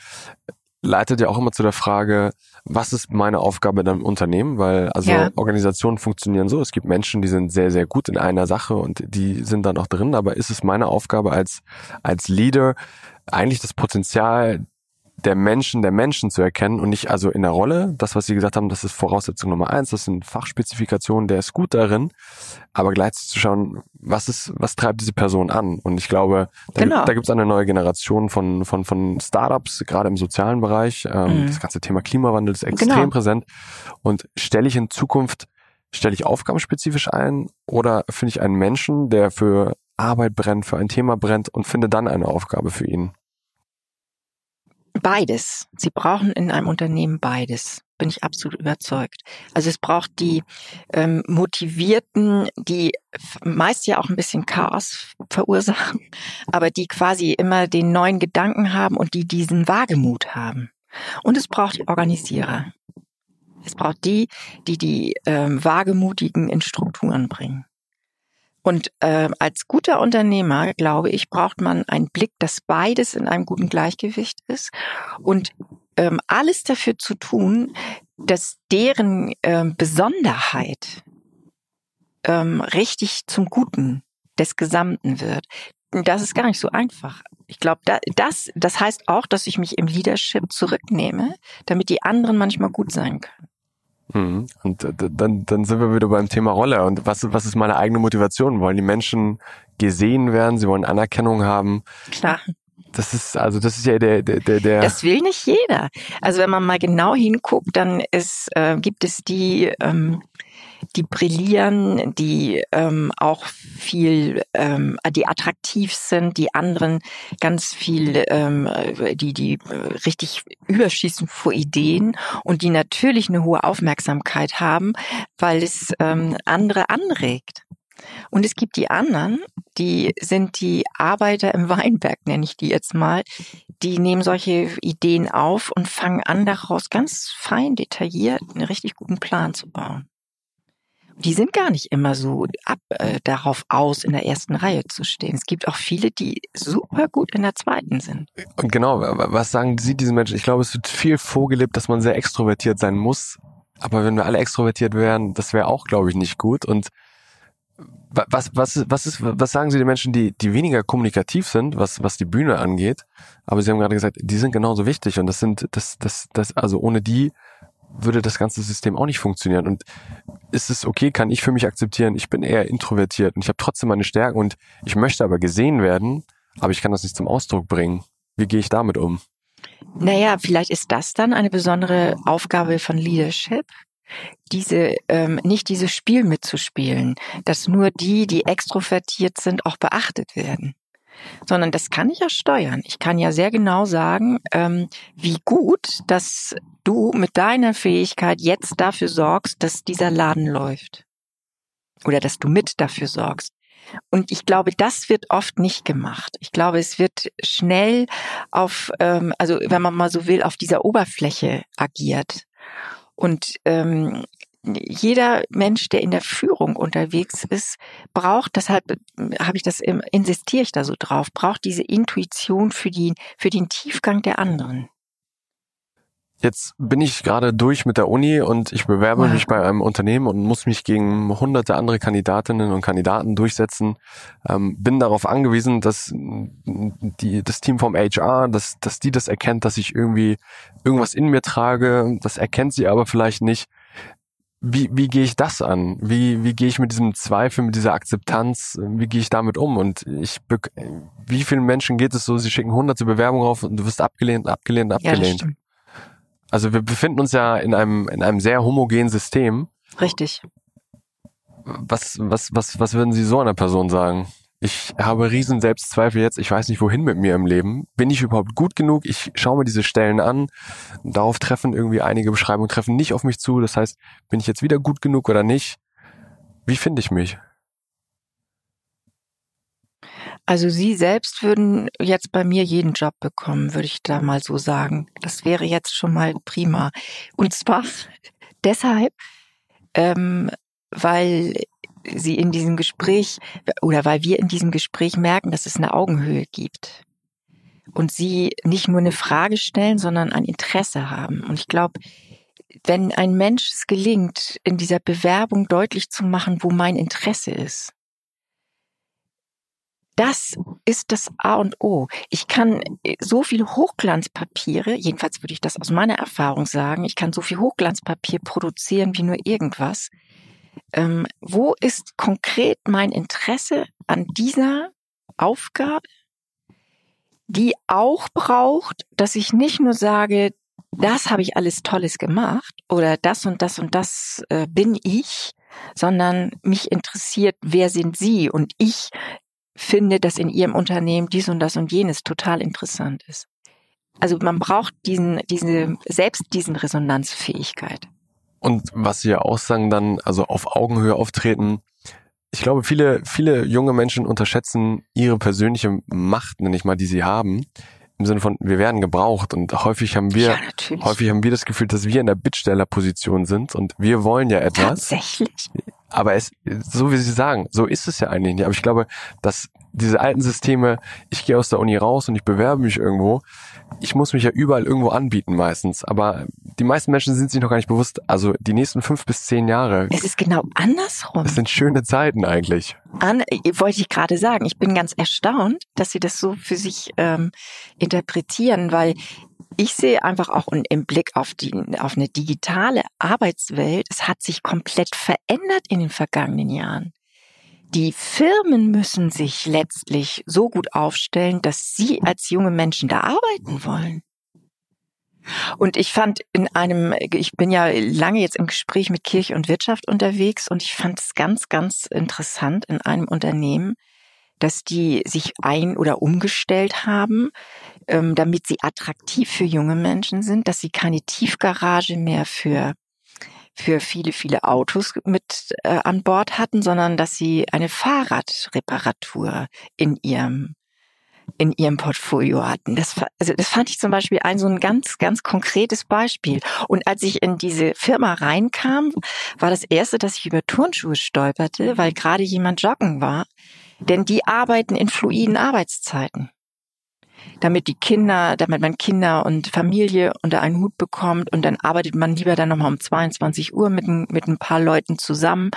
leitet ja auch immer zu der Frage, was ist meine Aufgabe dann im Unternehmen? Weil also Ja. Organisationen funktionieren so, es gibt Menschen, die sind sehr, sehr gut in einer Sache und die sind dann auch drin, aber ist es meine Aufgabe als, als Leader eigentlich das Potenzial der Menschen, der Menschen zu erkennen und nicht also in der Rolle, das, was Sie gesagt haben, das ist Voraussetzung Nummer eins, das sind Fachspezifikationen, der ist gut darin, aber gleichzeitig zu schauen, was ist, was treibt diese Person an? Und ich glaube, da, Genau. gibt, da gibt es eine neue Generation von, von, von Startups, gerade im sozialen Bereich. Ähm, Mhm. Das ganze Thema Klimawandel ist extrem Genau. präsent. Und stelle ich in Zukunft, stelle ich aufgabenspezifisch ein oder finde ich einen Menschen, der für Arbeit brennt, für ein Thema brennt und finde dann eine Aufgabe für ihn? Beides. Sie brauchen in einem Unternehmen beides. Bin ich absolut überzeugt. Also es braucht die ähm, Motivierten, die meist ja auch ein bisschen Chaos verursachen, aber die quasi immer den neuen Gedanken haben und die diesen Wagemut haben. Und es braucht die Organisierer. Es braucht die, die die ähm, Wagemutigen in Strukturen bringen. Und äh, als guter Unternehmer, glaube ich, braucht man einen Blick, dass beides in einem guten Gleichgewicht ist und ähm, alles dafür zu tun, dass deren ähm, Besonderheit ähm, richtig zum Guten des Gesamten wird. Das ist gar nicht so einfach. Ich glaube, da, das, das heißt auch, dass ich mich im Leadership zurücknehme, damit die anderen manchmal gut sein können. Mhm. Und dann, dann sind wir wieder beim Thema Rolle. Und was, was ist meine eigene Motivation? Wollen die Menschen gesehen werden? Sie wollen Anerkennung haben? Klar. Das ist, also das ist ja der, der, der, der Das will nicht jeder. Also wenn man mal genau hinguckt, dann ist, äh, gibt es die, ähm, die brillieren, die ähm, auch viel, ähm, die attraktiv sind, die anderen ganz viel, ähm, die die richtig überschießen vor Ideen und die natürlich eine hohe Aufmerksamkeit haben, weil es ähm, andere anregt. Und es gibt die anderen, die sind die Arbeiter im Weinberg, nenne ich die jetzt mal. Die nehmen solche Ideen auf und fangen an, daraus ganz fein detailliert einen richtig guten Plan zu bauen. Die sind gar nicht immer so ab, äh, darauf aus, in der ersten Reihe zu stehen. Es gibt auch viele, die super gut in der zweiten sind. Genau, was sagen Sie diesen Menschen? Ich glaube, es wird viel vorgelebt, dass man sehr extrovertiert sein muss. Aber wenn wir alle extrovertiert wären, das wäre auch, glaube ich, nicht gut. Und was, was, was, ist, was sagen Sie den Menschen, die, die weniger kommunikativ sind, was, was die Bühne angeht? Aber Sie haben gerade gesagt, die sind genauso wichtig und das sind, das, das, das, also ohne die würde das ganze System auch nicht funktionieren. Und ist es okay, kann ich für mich akzeptieren, ich bin eher introvertiert und ich habe trotzdem meine Stärken und ich möchte aber gesehen werden, aber ich kann das nicht zum Ausdruck bringen. Wie gehe ich damit um? Naja, vielleicht ist das dann eine besondere Aufgabe von Leadership, diese ähm, nicht dieses Spiel mitzuspielen, dass nur die, die extrovertiert sind, auch beachtet werden. Sondern das kann ich ja steuern. Ich kann ja sehr genau sagen, ähm, wie gut, dass du mit deiner Fähigkeit jetzt dafür sorgst, dass dieser Laden läuft. Oder dass du mit dafür sorgst. Und ich glaube, das wird oft nicht gemacht. Ich glaube, es wird schnell auf, ähm, also wenn man mal so will, auf dieser Oberfläche agiert. Und ähm, jeder Mensch, der in der Führung unterwegs ist, braucht, deshalb äh, habe ich das, insistiere ich da so drauf, braucht diese Intuition für die, für den Tiefgang der anderen. Jetzt bin ich gerade durch mit der Uni und ich bewerbe wow. mich bei einem Unternehmen und muss mich gegen hunderte andere Kandidatinnen und Kandidaten durchsetzen. Ähm, bin darauf angewiesen, dass die, das Team vom HR, dass, dass die das erkennt, dass ich irgendwie irgendwas in mir trage. Das erkennt sie aber vielleicht nicht. Wie, wie gehe ich das an? Wie, wie gehe ich mit diesem Zweifel, mit dieser Akzeptanz, wie gehe ich damit um? Und ich, wie vielen Menschen geht es so, sie schicken hunderte Bewerbungen auf und du wirst abgelehnt, abgelehnt, abgelehnt. Ja, also wir befinden uns ja in einem, in einem sehr homogenen System. Richtig. Was, was, was, was würden Sie so einer Person sagen? Ich habe riesen Selbstzweifel jetzt. Ich weiß nicht, wohin mit mir im Leben. Bin ich überhaupt gut genug? Ich schaue mir diese Stellen an. Darauf treffen irgendwie einige Beschreibungen, treffen nicht auf mich zu. Das heißt, bin ich jetzt wieder gut genug oder nicht? Wie finde ich mich? Also Sie selbst würden jetzt bei mir jeden Job bekommen, würde ich da mal so sagen. Das wäre jetzt schon mal prima. Und zwar <laughs> deshalb, ähm, weil Sie in diesem Gespräch oder weil wir in diesem Gespräch merken, dass es eine Augenhöhe gibt. Und Sie nicht nur eine Frage stellen, sondern ein Interesse haben. Und ich glaube, wenn ein Mensch es gelingt, in dieser Bewerbung deutlich zu machen, wo mein Interesse ist, das ist das A und O. Ich kann äh, so viel Hochglanzpapiere, jedenfalls würde ich das aus meiner Erfahrung sagen, ich kann so viel Hochglanzpapier produzieren wie nur irgendwas. Ähm, wo ist konkret mein Interesse an dieser Aufgabe, die auch braucht, dass ich nicht nur sage, das habe ich alles Tolles gemacht oder das und das und das äh, bin ich, sondern mich interessiert, wer sind Sie und ich finde, dass in ihrem Unternehmen dies und das und jenes total interessant ist. Also man braucht diesen, diese, selbst diesen Resonanzfähigkeit. Und was Sie ja auch sagen dann, also auf Augenhöhe auftreten. Ich glaube, viele, viele junge Menschen unterschätzen ihre persönliche Macht, nenne ich mal, die sie haben. Im Sinne von, wir werden gebraucht und häufig haben wir, ja, häufig haben wir das Gefühl, dass wir in der Bittstellerposition sind und wir wollen ja etwas. Tatsächlich. Aber es, so wie Sie sagen, so ist es ja eigentlich nicht. Aber ich glaube, dass diese alten Systeme, ich gehe aus der Uni raus und ich bewerbe mich irgendwo, ich muss mich ja überall irgendwo anbieten meistens. Aber die meisten Menschen sind sich noch gar nicht bewusst. Also die nächsten fünf bis zehn Jahre. Es ist genau andersrum. Das sind schöne Zeiten eigentlich. An, wollte ich gerade sagen. Ich bin ganz erstaunt, dass Sie das so für sich ähm, interpretieren, weil ich sehe einfach auch im Blick auf die, auf eine digitale Arbeitswelt, es hat sich komplett verändert in den vergangenen Jahren. Die Firmen müssen sich letztlich so gut aufstellen, dass sie als junge Menschen da arbeiten wollen. Und ich fand in einem, ich bin ja lange jetzt im Gespräch mit Kirche und Wirtschaft unterwegs und ich fand es ganz, ganz interessant in einem Unternehmen, dass die sich ein- oder umgestellt haben, ähm, damit sie attraktiv für junge Menschen sind, dass sie keine Tiefgarage mehr für für viele, viele Autos mit äh, an Bord hatten, sondern dass sie eine Fahrradreparatur in ihrem in ihrem Portfolio hatten. Das, also das fand ich zum Beispiel ein so ein ganz, ganz konkretes Beispiel. Und als ich in diese Firma reinkam, war das erste, dass ich über Turnschuhe stolperte, weil gerade jemand joggen war. Denn die arbeiten in fluiden Arbeitszeiten damit die Kinder, damit man Kinder und Familie unter einen Hut bekommt und dann arbeitet man lieber dann nochmal um 22 Uhr mit, mit ein paar Leuten zusammen,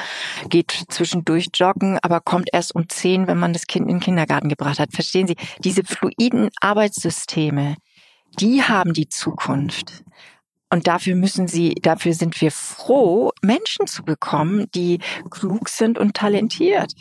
geht zwischendurch joggen, aber kommt erst um 10, wenn man das Kind in den Kindergarten gebracht hat. Verstehen Sie, diese fluiden Arbeitssysteme, die haben die Zukunft. Und dafür müssen sie, dafür sind wir froh, Menschen zu bekommen, die klug sind und talentiert.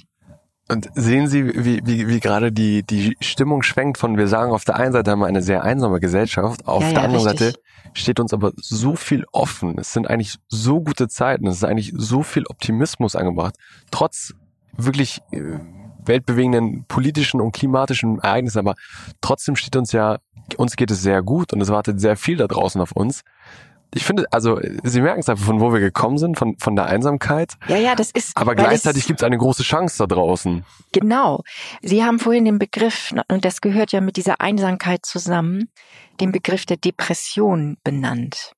Und sehen Sie, wie, wie, wie gerade die, die Stimmung schwenkt von, wir sagen auf der einen Seite haben wir eine sehr einsame Gesellschaft, auf Ja, der ja, anderen richtig. Seite steht uns aber so viel offen. Es sind eigentlich so gute Zeiten, es ist eigentlich so viel Optimismus angebracht. Trotz wirklich äh, weltbewegenden politischen und klimatischen Ereignissen, aber trotzdem steht uns ja, uns geht es sehr gut und es wartet sehr viel da draußen auf uns. Ich finde, also Sie merken es einfach, von wo wir gekommen sind, von, von der Einsamkeit. Ja, ja, das ist. Aber gleichzeitig gibt es eine große Chance da draußen. Genau. Sie haben vorhin den Begriff, und das gehört ja mit dieser Einsamkeit zusammen, den Begriff der Depression benannt.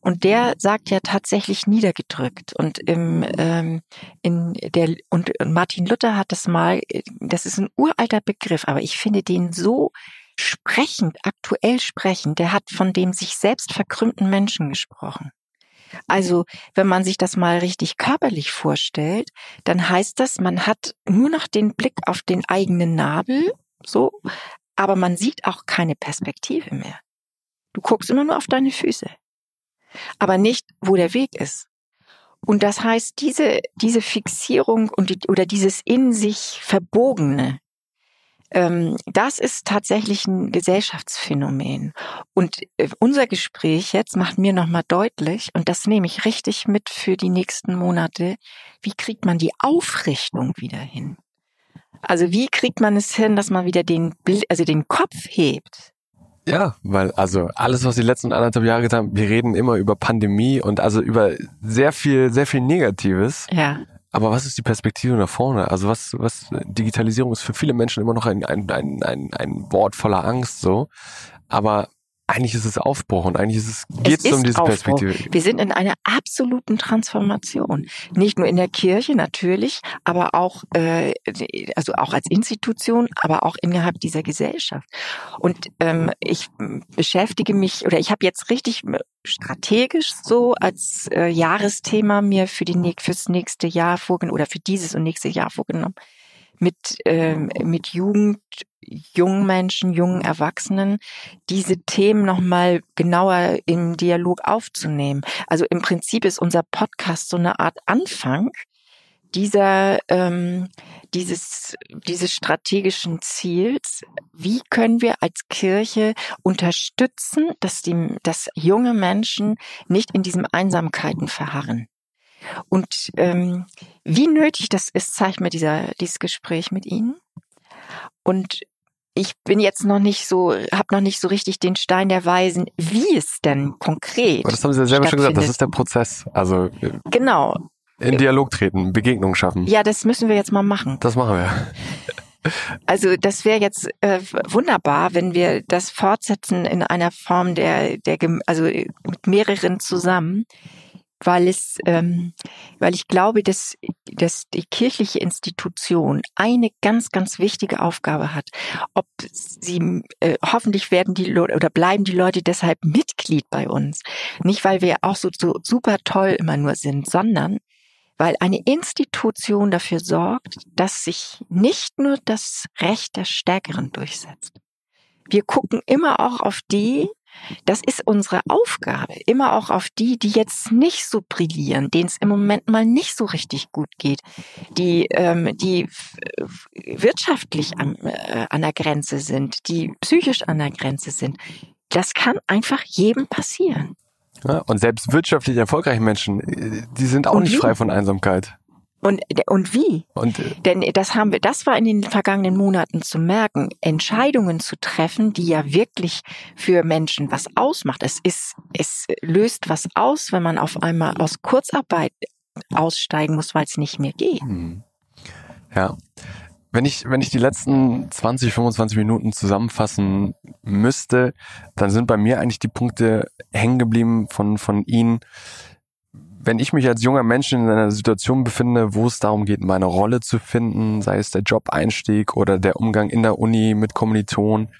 Und der sagt ja tatsächlich niedergedrückt. Und im, ähm, in der, und Martin Luther hat das mal, das ist ein uralter Begriff, aber ich finde den so sprechend, aktuell sprechend, der hat von dem sich selbst verkrümmten Menschen gesprochen. Also, wenn man sich das mal richtig körperlich vorstellt, dann heißt das, man hat nur noch den Blick auf den eigenen Nabel, so, aber man sieht auch keine Perspektive mehr. Du guckst immer nur auf deine Füße, aber nicht, wo der Weg ist. Und das heißt, diese, diese Fixierung und die, oder dieses in sich Verbogene, das ist tatsächlich ein Gesellschaftsphänomen. Und äh, unser Gespräch jetzt macht mir nochmal deutlich, und das nehme ich richtig mit für die nächsten Monate, wie kriegt man die Aufrichtung wieder hin? Also wie kriegt man es hin, dass man wieder den, also den Kopf hebt? Ja, weil also alles, was die letzten anderthalb Jahre getan haben, wir reden immer über Pandemie und also über sehr viel, sehr viel Negatives. Ja. Aber was ist die Perspektive nach vorne? Also was, was Digitalisierung ist für viele Menschen immer noch ein, ein, ein, ein, ein Wort voller Angst so. Aber eigentlich ist es Aufbruch und eigentlich ist es, geht es um diese Aufbruch. Perspektive. Wir sind in einer absoluten Transformation. Nicht nur in der Kirche natürlich, aber auch, äh, also auch als Institution, aber auch innerhalb dieser Gesellschaft. Und ähm, ich beschäftige mich, oder ich habe jetzt richtig strategisch so als äh, Jahresthema mir für die fürs nächste Jahr vorgenommen oder für dieses und nächste Jahr vorgenommen mit ähm, mit Jugend, jungen Menschen, jungen Erwachsenen diese Themen nochmal genauer im Dialog aufzunehmen. Also im Prinzip ist unser Podcast so eine Art Anfang dieser, ähm, dieses, dieses strategischen Ziels. Wie können wir als Kirche unterstützen, dass die, dass junge Menschen nicht in diesen Einsamkeiten verharren? Und ähm, wie nötig das ist, zeigt mir dieser, dieses Gespräch mit Ihnen. Und ich bin jetzt noch nicht so, habe noch nicht so richtig den Stein der Weisen, wie es denn konkret. Aber das haben Sie ja selber schon gesagt, das ist der Prozess. Also Genau. in Dialog treten, Begegnung schaffen. Ja, das müssen wir jetzt mal machen. Das machen wir. Also das wäre jetzt äh, wunderbar, wenn wir das fortsetzen in einer Form der, der also mit mehreren zusammen, weil es, ähm, weil ich glaube, dass, dass die kirchliche Institution eine ganz, ganz wichtige Aufgabe hat. Ob sie äh, hoffentlich werden die Leute oder bleiben die Leute deshalb Mitglied bei uns, nicht weil wir auch so, so super toll immer nur sind, sondern weil eine Institution dafür sorgt, dass sich nicht nur das Recht der Stärkeren durchsetzt. Wir gucken immer auch auf die, das ist unsere Aufgabe, immer auch auf die, die jetzt nicht so brillieren, denen es im Moment mal nicht so richtig gut geht, die, ähm, die wirtschaftlich an, äh, an der Grenze sind, die psychisch an der Grenze sind. das kann einfach jedem passieren. Ja, und selbst wirtschaftlich erfolgreiche Menschen, äh, die sind auch Und nicht frei von Einsamkeit. Und, und wie? Und äh, Denn das haben wir, das war in den vergangenen Monaten zu merken, Entscheidungen zu treffen, die ja wirklich für Menschen was ausmacht. Es ist, es löst was aus, wenn man auf einmal aus Kurzarbeit aussteigen muss, weil es nicht mehr geht. hm. ja, wenn ich wenn ich die letzten 20, 25 Minuten zusammenfassen müsste, dann sind bei mir eigentlich die Punkte hängen geblieben von von Ihnen. Wenn ich mich als junger Mensch in einer Situation befinde, wo es darum geht, meine Rolle zu finden, sei es der Job-Einstieg oder der Umgang in der Uni mit Kommilitonen,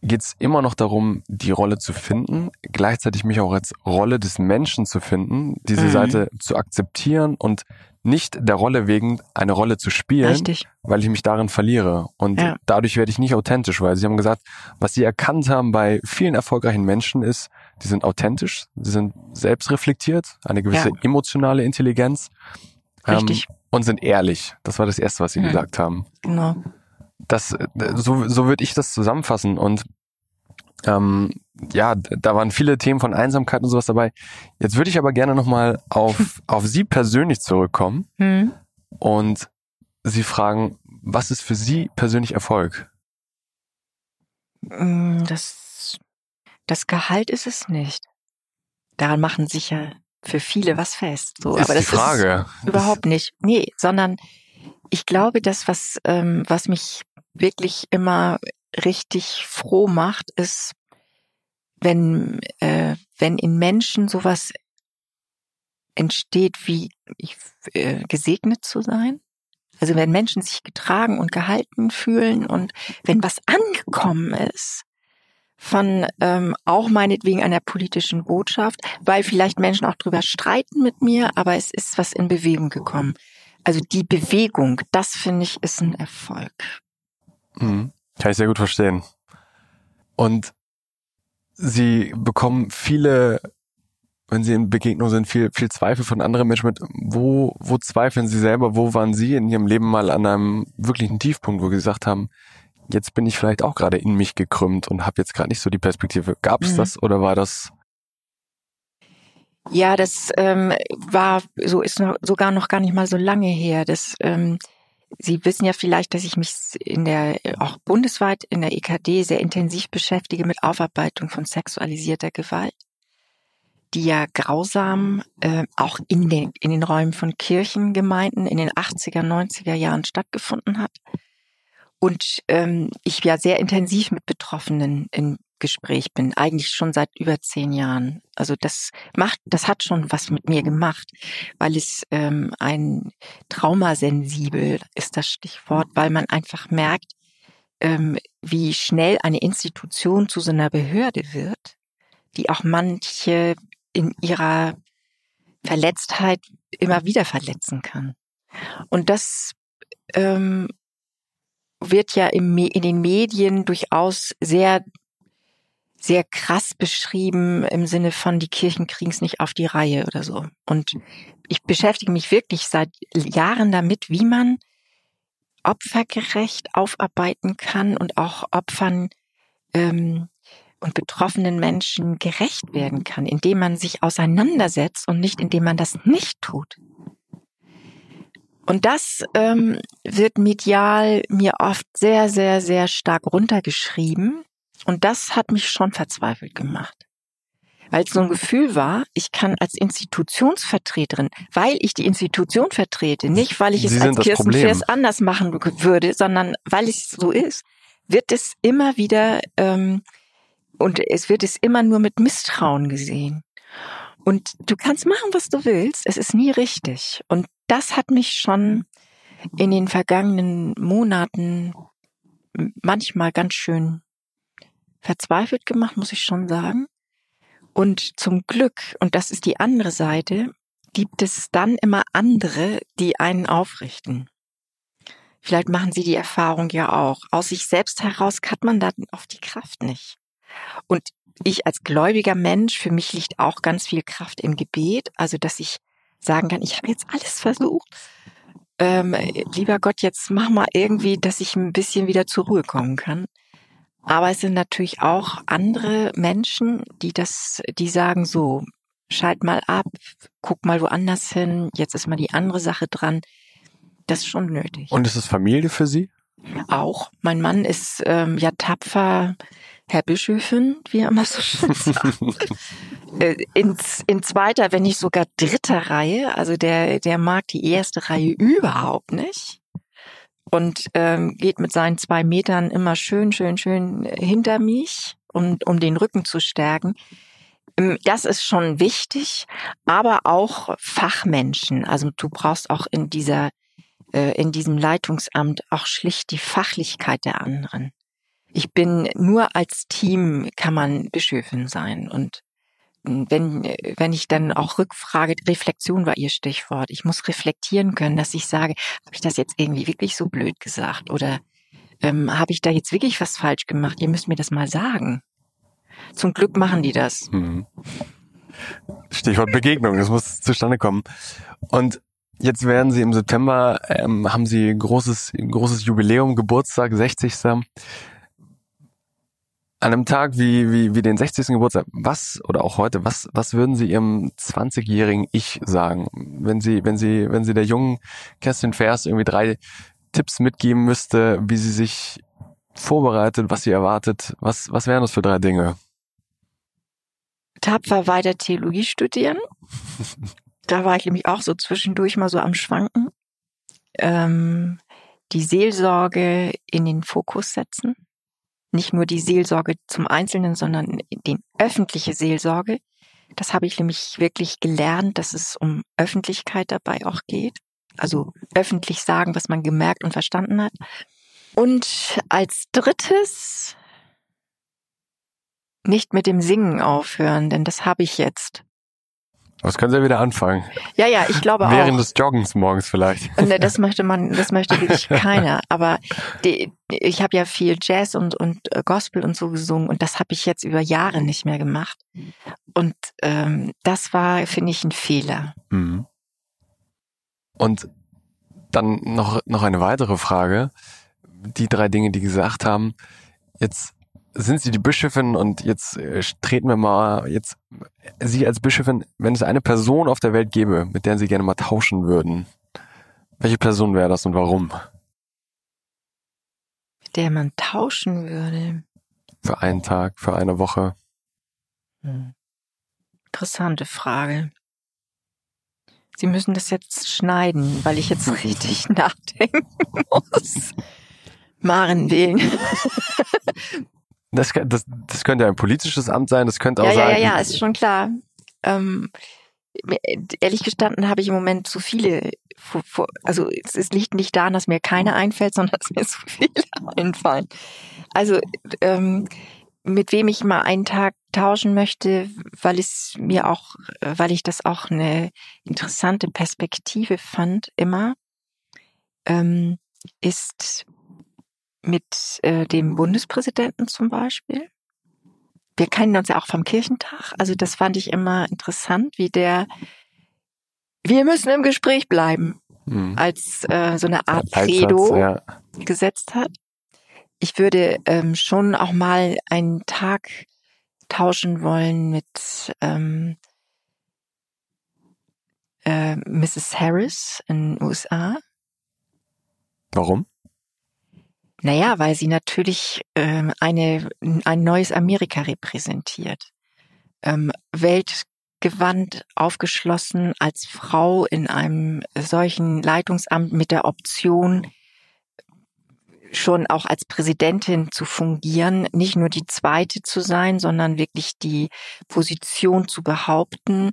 geht es immer noch darum, die Rolle zu finden, gleichzeitig mich auch als Rolle des Menschen zu finden, diese Mhm. Seite zu akzeptieren und nicht der Rolle wegen eine Rolle zu spielen, Richtig. weil ich mich darin verliere. Und Ja. dadurch werde ich nicht authentisch, weil sie haben gesagt, was sie erkannt haben bei vielen erfolgreichen Menschen ist, die sind authentisch, sie sind selbstreflektiert, eine gewisse Ja. emotionale Intelligenz Richtig. ähm, und sind ehrlich. Das war das Erste, was sie Mhm. gesagt haben Genau. das so so würde ich das zusammenfassen und ähm, ja, da waren viele Themen von Einsamkeit und sowas dabei. Jetzt würde ich aber gerne nochmal auf, <laughs> auf Sie persönlich zurückkommen Hm. und Sie fragen, was ist für Sie persönlich Erfolg? Mm, Das, das Gehalt ist es nicht. Daran machen sich ja für viele was fest. So, ist aber die das Frage. ist überhaupt nicht. Nee, sondern ich glaube, das, was, ähm, was mich wirklich immer richtig froh macht, ist, wenn, äh, wenn in Menschen sowas entsteht, wie ich, äh, gesegnet zu sein. Also wenn Menschen sich getragen und gehalten fühlen und wenn was angekommen ist von ähm, auch meinetwegen einer politischen Botschaft, weil vielleicht Menschen auch drüber streiten mit mir, aber es ist was in Bewegung gekommen. Also die Bewegung, das finde ich ist ein Erfolg. Mhm. Kann ich sehr gut verstehen. Und Sie bekommen viele, wenn Sie in Begegnung sind, viel, viel Zweifel von anderen Menschen mit. Wo, wo zweifeln Sie selber? Wo waren Sie in Ihrem Leben mal an einem wirklichen Tiefpunkt, wo Sie gesagt haben, jetzt bin ich vielleicht auch gerade in mich gekrümmt und habe jetzt gerade nicht so die Perspektive. Gab es Mhm. das oder war das? Ja, das ähm, war so ist noch, sogar noch gar nicht mal so lange her. Das ähm, Sie wissen ja vielleicht, dass ich mich in der auch bundesweit in der EKD sehr intensiv beschäftige mit Aufarbeitung von sexualisierter Gewalt, die ja grausam äh, auch in den in den Räumen von Kirchengemeinden in den 80er, 90er Jahren stattgefunden hat. Und ähm, ich ja sehr intensiv mit Betroffenen im Gespräch bin, eigentlich schon seit über zehn Jahren. Also das macht, das hat schon was mit mir gemacht, weil es ähm, ein traumasensibel ist das Stichwort, weil man einfach merkt, ähm, wie schnell eine Institution zu so einer Behörde wird, die auch manche in ihrer Verletztheit immer wieder verletzen kann. Und das ähm, wird ja im, in den Medien durchaus sehr sehr krass beschrieben im Sinne von die Kirchen kriegen es nicht auf die Reihe oder so. Und ich beschäftige mich wirklich seit Jahren damit, wie man opfergerecht aufarbeiten kann und auch Opfern ähm, und betroffenen Menschen gerecht werden kann, indem man sich auseinandersetzt und nicht indem man das nicht tut. Und das ähm, wird medial mir oft sehr, sehr, sehr stark runtergeschrieben. Und das hat mich schon verzweifelt gemacht. Weil es so ein Gefühl war, ich kann als Institutionsvertreterin, weil ich die Institution vertrete, nicht weil ich Sie es als Problem. anders machen würde, sondern weil es so ist, wird es immer wieder ähm, und es wird es immer nur mit Misstrauen gesehen. Und du kannst machen, was du willst, es ist nie richtig. Und das hat mich schon in den vergangenen Monaten manchmal ganz schön verzweifelt gemacht, muss ich schon sagen. Und zum Glück, und das ist die andere Seite, gibt es dann immer andere, die einen aufrichten. Vielleicht machen Sie die Erfahrung ja auch. Aus sich selbst heraus hat man dann oft die Kraft nicht. Und ich als gläubiger Mensch, für mich liegt auch ganz viel Kraft im Gebet, also dass ich sagen kann, ich habe jetzt alles versucht. Ähm, lieber Gott, jetzt mach mal irgendwie, dass ich ein bisschen wieder zur Ruhe kommen kann. Aber es sind natürlich auch andere Menschen, die das, die sagen so, schalt mal ab, guck mal woanders hin, jetzt ist mal die andere Sache dran. Das ist schon nötig. Und ist es Familie für Sie? Auch. Mein Mann ist ähm, ja tapfer Herr Bischöfin, wie er immer so schön <laughs> sagt. Äh, in, in zweiter, wenn nicht sogar dritter Reihe. Also der, der mag die erste Reihe überhaupt nicht. Und ähm, geht mit seinen zwei Metern immer schön, schön, schön hinter mich, um, um den Rücken zu stärken. Ähm, das ist schon wichtig, aber auch Fachmenschen. Also du brauchst auch in dieser, äh, in diesem Leitungsamt auch schlicht die Fachlichkeit der anderen. Ich bin nur als Team kann man Bischöfin sein und wenn, wenn ich dann auch rückfrage, Reflexion war Ihr Stichwort. Ich muss reflektieren können, dass ich sage, habe ich das jetzt irgendwie wirklich so blöd gesagt oder ähm, habe ich da jetzt wirklich was falsch gemacht? Ihr müsst mir das mal sagen. Zum Glück machen die das. Mhm. Stichwort Begegnung, das muss zustande kommen. Und jetzt werden Sie im September, ähm, haben Sie großes, großes Jubiläum, Geburtstag, 60 an einem Tag wie, wie, wie den 60. Geburtstag, was, oder auch heute, was, was würden Sie Ihrem 20-jährigen Ich sagen? Wenn Sie, wenn Sie, wenn Sie der jungen Kerstin Vers irgendwie drei Tipps mitgeben müsste, wie sie sich vorbereitet, was sie erwartet, was, was wären das für drei Dinge? Tapfer weiter Theologie studieren. <laughs> da war ich nämlich auch so zwischendurch mal so am Schwanken. Ähm, die Seelsorge in den Fokus setzen nicht nur die Seelsorge zum Einzelnen, sondern die öffentliche Seelsorge. Das habe ich nämlich wirklich gelernt, dass es um Öffentlichkeit dabei auch geht. Also öffentlich sagen, was man gemerkt und verstanden hat. Und als drittes nicht mit dem Singen aufhören, denn das habe ich jetzt. Das können Sie ja wieder anfangen. Ja, ja, ich glaube Während auch. Während des Joggens morgens vielleicht. Und äh, das möchte man, das möchte wirklich keiner. Aber die, ich habe ja viel Jazz und, und äh, Gospel und so gesungen und das habe ich jetzt über Jahre nicht mehr gemacht. Und ähm, das war, finde ich, ein Fehler. Mhm. Und dann noch, noch eine weitere Frage. Die drei Dinge, die gesagt haben, jetzt sind Sie die Bischöfin und jetzt äh, treten wir mal, jetzt Sie als Bischöfin, wenn es eine Person auf der Welt gäbe, mit der Sie gerne mal tauschen würden, welche Person wäre das und warum? Mit der man tauschen würde. Für einen Tag, für eine Woche. Hm. Interessante Frage. Sie müssen das jetzt schneiden, weil ich jetzt <laughs> richtig nachdenken muss. Maren wählen. Das, das, das könnte ein politisches Amt sein, das könnte auch ja, sein. Ja, ja, ja, ist schon klar. Ähm, ehrlich gestanden habe ich im Moment zu viele, also es liegt nicht daran, dass mir keine einfällt, <laughs> sondern dass mir zu viele einfallen. Also ähm, mit wem ich mal einen Tag tauschen möchte, weil es mir auch, weil ich das auch eine interessante Perspektive fand, immer, ähm, ist mit äh, dem Bundespräsidenten zum Beispiel. Wir kennen uns ja auch vom Kirchentag. Also das fand ich immer interessant, wie der wir müssen im Gespräch bleiben, hm. als äh, so eine Art Credo ja. gesetzt hat. Ich würde ähm, schon auch mal einen Tag tauschen wollen mit ähm, äh, Mrs. Harris in den USA. Warum? Naja, weil sie natürlich ähm, eine, ein neues Amerika repräsentiert. Ähm, weltgewandt, aufgeschlossen als Frau in einem solchen Leitungsamt mit der Option, schon auch als Präsidentin zu fungieren, nicht nur die zweite zu sein, sondern wirklich die Position zu behaupten,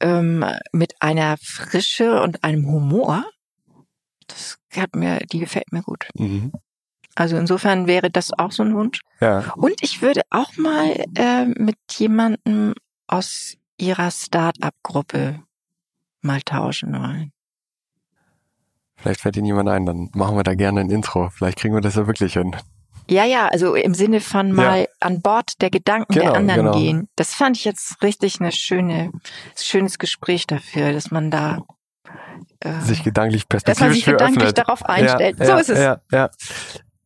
ähm, mit einer Frische und einem Humor. Das hat mir, die gefällt mir gut. Mhm. Also insofern wäre das auch so ein Wunsch. Ja. Und ich würde auch mal äh, mit jemandem aus ihrer Start-up-Gruppe mal tauschen wollen. Vielleicht fällt Ihnen jemand ein, dann machen wir da gerne ein Intro. Vielleicht kriegen wir das ja wirklich hin. Ja, ja, also im Sinne von mal ja. an Bord der Gedanken genau, der anderen genau. gehen. Das fand ich jetzt richtig eine schöne, schönes Gespräch dafür, dass man da äh, sich gedanklich perspektivisch dass man sich gedanklich öffnet. darauf einstellt. Ja, so ja, ist es. Ja, ja.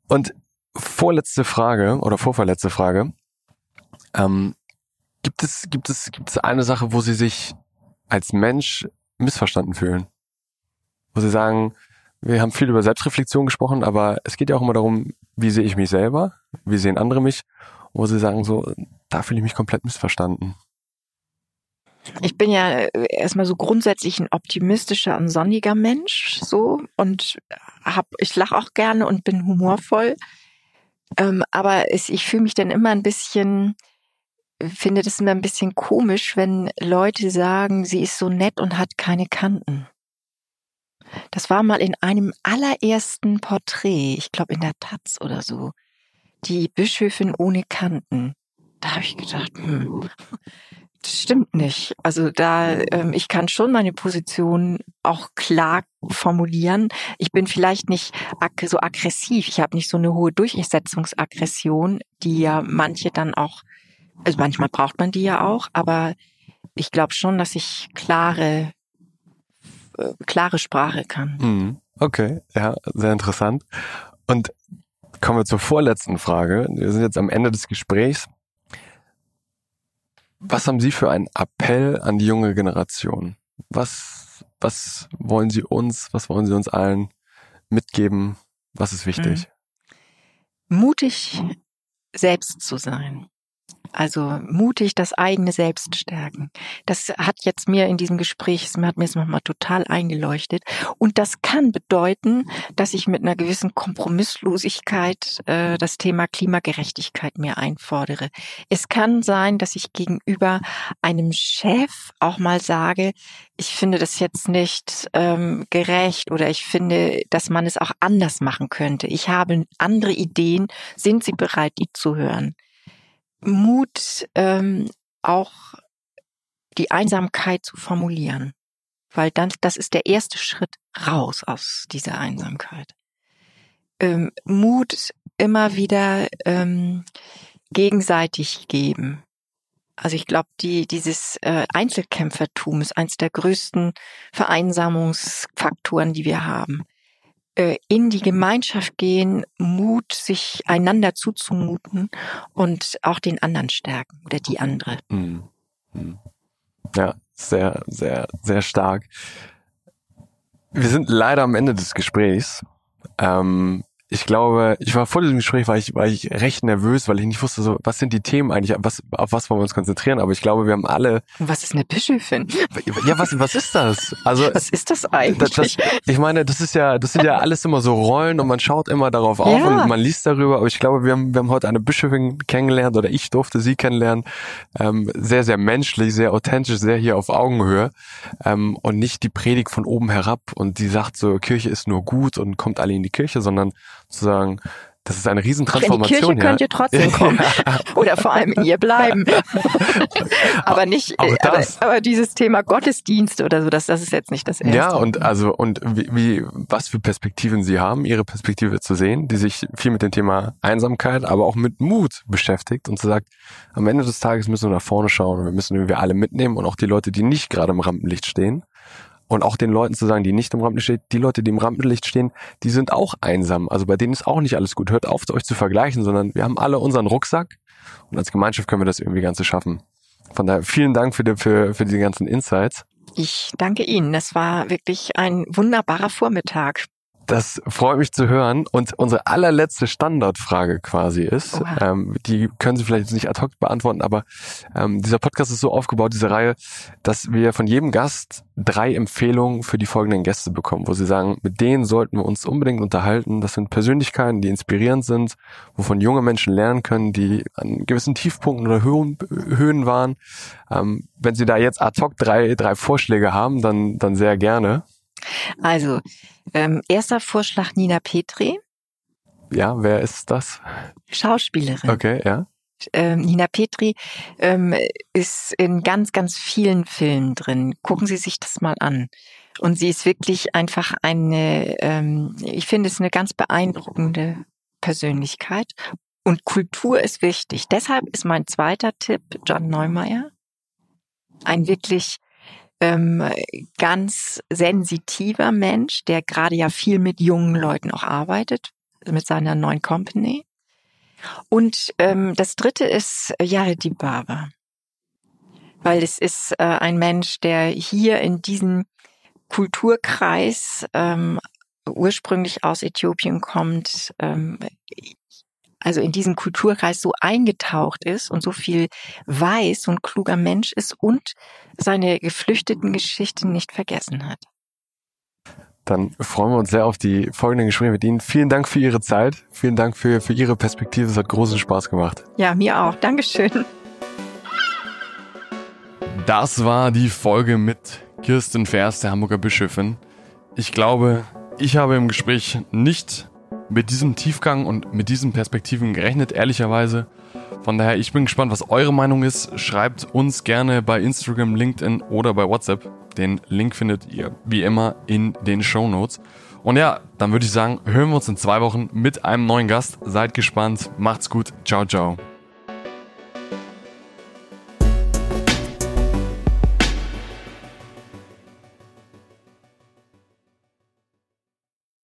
Und vorletzte Frage oder vorverletzte Frage. Ähm, gibt es, gibt es, gibt es eine Sache, wo Sie sich als Mensch missverstanden fühlen? Wo Sie sagen, wir haben viel über Selbstreflexion gesprochen, aber es geht ja auch immer darum, wie sehe ich mich selber, wie sehen andere mich, wo Sie sagen, so, da fühle ich mich komplett missverstanden. Ich bin ja äh, erstmal so grundsätzlich ein optimistischer und sonniger Mensch, so und hab, ich lache auch gerne und bin humorvoll. Ähm, aber es, ich fühle mich dann immer ein bisschen, finde das immer ein bisschen komisch, wenn Leute sagen, sie ist so nett und hat keine Kanten. Das war mal in einem allerersten Porträt, ich glaube in der Taz oder so, die Bischöfin ohne Kanten. Da habe ich gedacht, hm, stimmt nicht. Also da, ähm, ich kann schon meine Position auch klar formulieren. Ich bin vielleicht nicht so aggressiv. Ich habe nicht so eine hohe Durchsetzungsaggression, die ja manche dann auch, also manchmal braucht man die ja auch, aber ich glaube schon, dass ich klare, äh, klare Sprache kann. Mhm. Okay, ja, sehr interessant. Und kommen wir zur vorletzten Frage. Wir sind jetzt am Ende des Gesprächs. Was haben Sie für einen Appell an die junge Generation? Was, was wollen Sie uns, was wollen Sie uns allen mitgeben? Was ist wichtig? Mhm. Mutig selbst zu sein. Also mutig das eigene Selbst stärken. Das hat jetzt mir in diesem Gespräch, es hat mir es nochmal total eingeleuchtet. Und das kann bedeuten, dass ich mit einer gewissen Kompromisslosigkeit äh, das Thema Klimagerechtigkeit mir einfordere. Es kann sein, dass ich gegenüber einem Chef auch mal sage, ich finde das jetzt nicht ähm, gerecht oder ich finde, dass man es auch anders machen könnte. Ich habe andere Ideen. Sind Sie bereit, die zu hören? Mut, ähm, auch die Einsamkeit zu formulieren. Weil dann, das ist der erste Schritt raus aus dieser Einsamkeit. Ähm, Mut immer wieder ähm, gegenseitig geben. Also ich glaube, die, dieses äh, Einzelkämpfertum ist eins der größten Vereinsamungsfaktoren, die wir haben. Äh, in die Gemeinschaft gehen, Mut, sich einander zuzumuten und auch den anderen stärken oder die andere. Mhm. Mhm. Ja, sehr, sehr, sehr stark. Wir sind leider am Ende des Gesprächs. Ähm, ich glaube, ich war vor diesem Gespräch, war ich, war ich recht nervös, weil ich nicht wusste, so, was sind die Themen eigentlich, was, auf was wollen wir uns konzentrieren, aber ich glaube, wir haben alle. Was ist eine Bischöfin? Ja, was, was ist das? Also. Was ist das eigentlich? Das, das, ich meine, das ist ja, das sind ja alles immer so Rollen und man schaut immer darauf auf ja. und man liest darüber, aber ich glaube, wir haben, wir haben heute eine Bischöfin kennengelernt oder ich durfte sie kennenlernen, ähm, sehr, sehr menschlich, sehr authentisch, sehr hier auf Augenhöhe, ähm, und nicht die Predigt von oben herab und die sagt so, Kirche ist nur gut und kommt alle in die Kirche, sondern zu sagen, das ist eine Riesentransformation. In die Kirche könnt ihr trotzdem kommen. <laughs> Oder vor allem ihr bleiben. <laughs> aber nicht, aber, aber, dieses Thema Gottesdienst oder so, das, das ist jetzt nicht das Erste. Ja, und also, und wie, wie, was für Perspektiven Sie haben, Ihre Perspektive zu sehen, die sich viel mit dem Thema Einsamkeit, aber auch mit Mut beschäftigt und zu sagt, am Ende des Tages müssen wir nach vorne schauen und wir müssen irgendwie alle mitnehmen und auch die Leute, die nicht gerade im Rampenlicht stehen und auch den Leuten zu sagen, die nicht im Rampenlicht stehen, die Leute, die im Rampenlicht stehen, die sind auch einsam. Also bei denen ist auch nicht alles gut. Hört auf, euch zu vergleichen, sondern wir haben alle unseren Rucksack und als Gemeinschaft können wir das irgendwie Ganze schaffen. Von daher vielen Dank für, die, für, für diese ganzen Insights. Ich danke Ihnen. Das war wirklich ein wunderbarer Vormittag. Das freut mich zu hören. Und unsere allerletzte Standardfrage quasi ist, ähm, die können Sie vielleicht nicht ad hoc beantworten, aber ähm, dieser Podcast ist so aufgebaut, diese Reihe, dass wir von jedem Gast drei Empfehlungen für die folgenden Gäste bekommen, wo sie sagen, mit denen sollten wir uns unbedingt unterhalten. Das sind Persönlichkeiten, die inspirierend sind, wovon junge Menschen lernen können, die an gewissen Tiefpunkten oder Höhen, Höhen waren. Ähm, wenn Sie da jetzt ad hoc drei, drei Vorschläge haben, dann, dann sehr gerne. Also, ähm, erster Vorschlag Nina Petri. Ja, wer ist das? Schauspielerin. Okay, ja. Ähm, Nina Petri ähm, ist in ganz, ganz vielen Filmen drin. Gucken Sie sich das mal an. Und sie ist wirklich einfach eine, ähm, ich finde es eine ganz beeindruckende Persönlichkeit. Und Kultur ist wichtig. Deshalb ist mein zweiter Tipp John Neumeier. Ein wirklich ähm, ganz sensitiver Mensch, der gerade ja viel mit jungen Leuten auch arbeitet, mit seiner neuen Company. Und ähm, das dritte ist Yaredi Baba. Weil es ist äh, ein Mensch, der hier in diesem Kulturkreis ähm, ursprünglich aus Äthiopien kommt, ähm, also in diesen Kulturkreis so eingetaucht ist und so viel weiß und kluger Mensch ist und seine geflüchteten Geschichten nicht vergessen hat. Dann freuen wir uns sehr auf die folgenden Gespräche mit Ihnen. Vielen Dank für Ihre Zeit. Vielen Dank für, für Ihre Perspektive. Es hat großen Spaß gemacht. Ja, mir auch. Dankeschön. Das war die Folge mit Kirsten Vers, der Hamburger Bischöfin. Ich glaube, ich habe im Gespräch nicht mit diesem Tiefgang und mit diesen Perspektiven gerechnet, ehrlicherweise. Von daher, ich bin gespannt, was eure Meinung ist. Schreibt uns gerne bei Instagram, LinkedIn oder bei WhatsApp. Den Link findet ihr wie immer in den Show Notes. Und ja, dann würde ich sagen, hören wir uns in zwei Wochen mit einem neuen Gast. Seid gespannt. Macht's gut. Ciao, ciao.